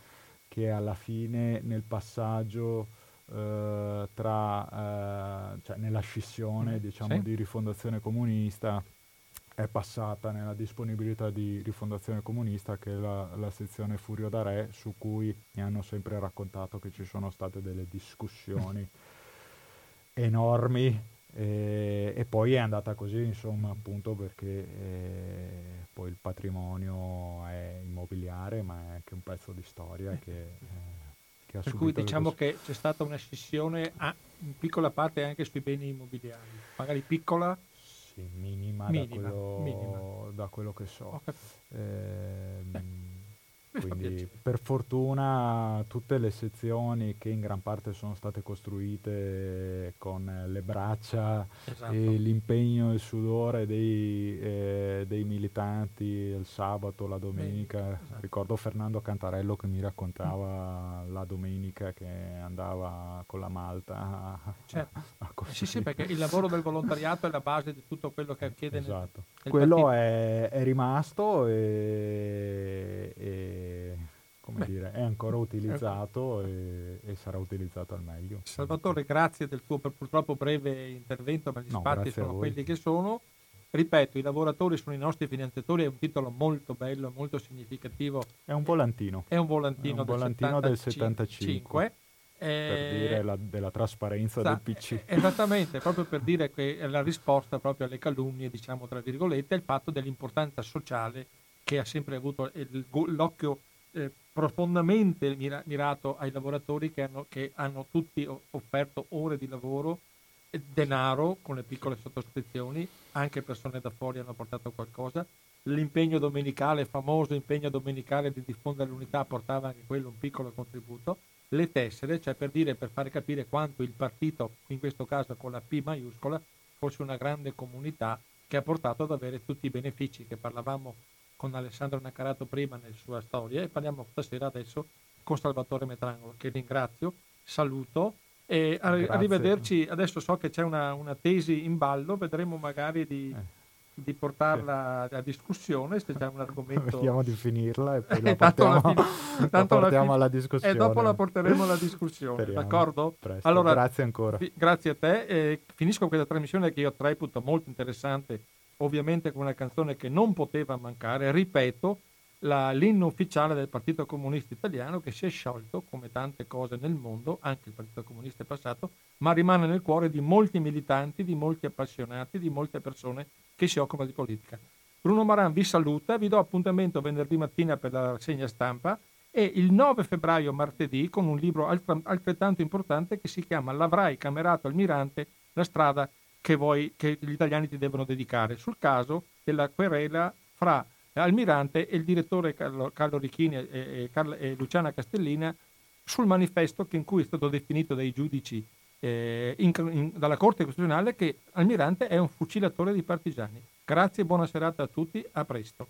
che alla fine nel passaggio eh, tra, eh, cioè nella scissione mm, diciamo, sì. di rifondazione comunista è passata nella disponibilità di rifondazione comunista che è la, la sezione Furio da Re su cui mi hanno sempre raccontato che ci sono state delle discussioni enormi e, e, poi è andata così insomma appunto perché eh, poi il patrimonio è immobiliare ma è anche un pezzo di storia che, eh, che ha per cui diciamo che c'è stata una scissione a, in piccola parte anche sui beni immobiliari magari piccola sì, minima, minima, da, quello, minima. da, quello, che so. Eh, quindi per fortuna tutte le sezioni che in gran parte sono state costruite con le braccia esatto. e l'impegno e il sudore dei, eh, dei, militanti il sabato, la domenica. Esatto. Ricordo Fernando Cantarello che mi raccontava la domenica che andava con la malta certo. a, a sì, sì, perché il lavoro del volontariato è la base di tutto quello che chiede. Esatto. Nel, quello è, è, rimasto e, e come dire, è ancora utilizzato e, e, sarà utilizzato al meglio. Salvatore, grazie del tuo purtroppo breve intervento, ma gli no, spazi sono quelli che sono. Ripeto, i lavoratori sono i nostri finanziatori, è un titolo molto bello, molto significativo. È un volantino. È un volantino, è un volantino del 75. Del 75 per eh, dire la, della trasparenza sta, del PC. Esattamente, proprio per dire che la risposta proprio alle calunnie, diciamo tra virgolette, è il fatto dell'importanza sociale che ha sempre avuto il, l'occhio eh, profondamente mira- mirato ai lavoratori che hanno, che hanno tutti offerto ore di lavoro, denaro con le piccole sottoscrizioni, anche persone da fuori hanno portato qualcosa. L'impegno domenicale, famoso impegno domenicale di diffondere l'unità, portava anche quello un piccolo contributo. Le tessere, cioè per dire, per fare capire quanto il partito, in questo caso con la P maiuscola, fosse una grande comunità che ha portato ad avere tutti i benefici che parlavamo con Alessandro Naccarato prima nella sua storia e parliamo stasera adesso con Salvatore Metrangolo che ringrazio, saluto e Grazie. arrivederci, adesso so che c'è una, una, tesi in ballo, vedremo magari di, eh. di portarla a discussione se c'è un argomento... Vediamo di finirla e poi la portiamo, la, fin- la portiamo alla discussione. E dopo la porteremo alla discussione, Speriamo. d'accordo? Presto. Allora, grazie ancora. Fi- grazie a te e finisco questa trasmissione che io reputo molto interessante ovviamente con una canzone che non poteva mancare, ripeto, la, l'inno ufficiale del Partito Comunista Italiano che si è sciolto, come tante cose nel mondo, anche il Partito Comunista è passato, ma rimane nel cuore di molti militanti, di molti appassionati, di molte persone che si occupano di politica. Bruno Maran vi saluta, vi do appuntamento venerdì mattina per la rassegna stampa e il 9 febbraio, martedì, con un libro altrettanto importante che si chiama L'avrai camerato almirante, la strada che, voi, che gli italiani ti devono dedicare sul caso della querela fra Almirante e il direttore Carlo, Carlo Richini e, e, Carlo, e, Luciana Castellina sul manifesto in cui è stato definito dai giudici eh, in, in, dalla Corte Costituzionale che Almirante è un fucilatore di partigiani. Grazie, buona serata a tutti, a presto.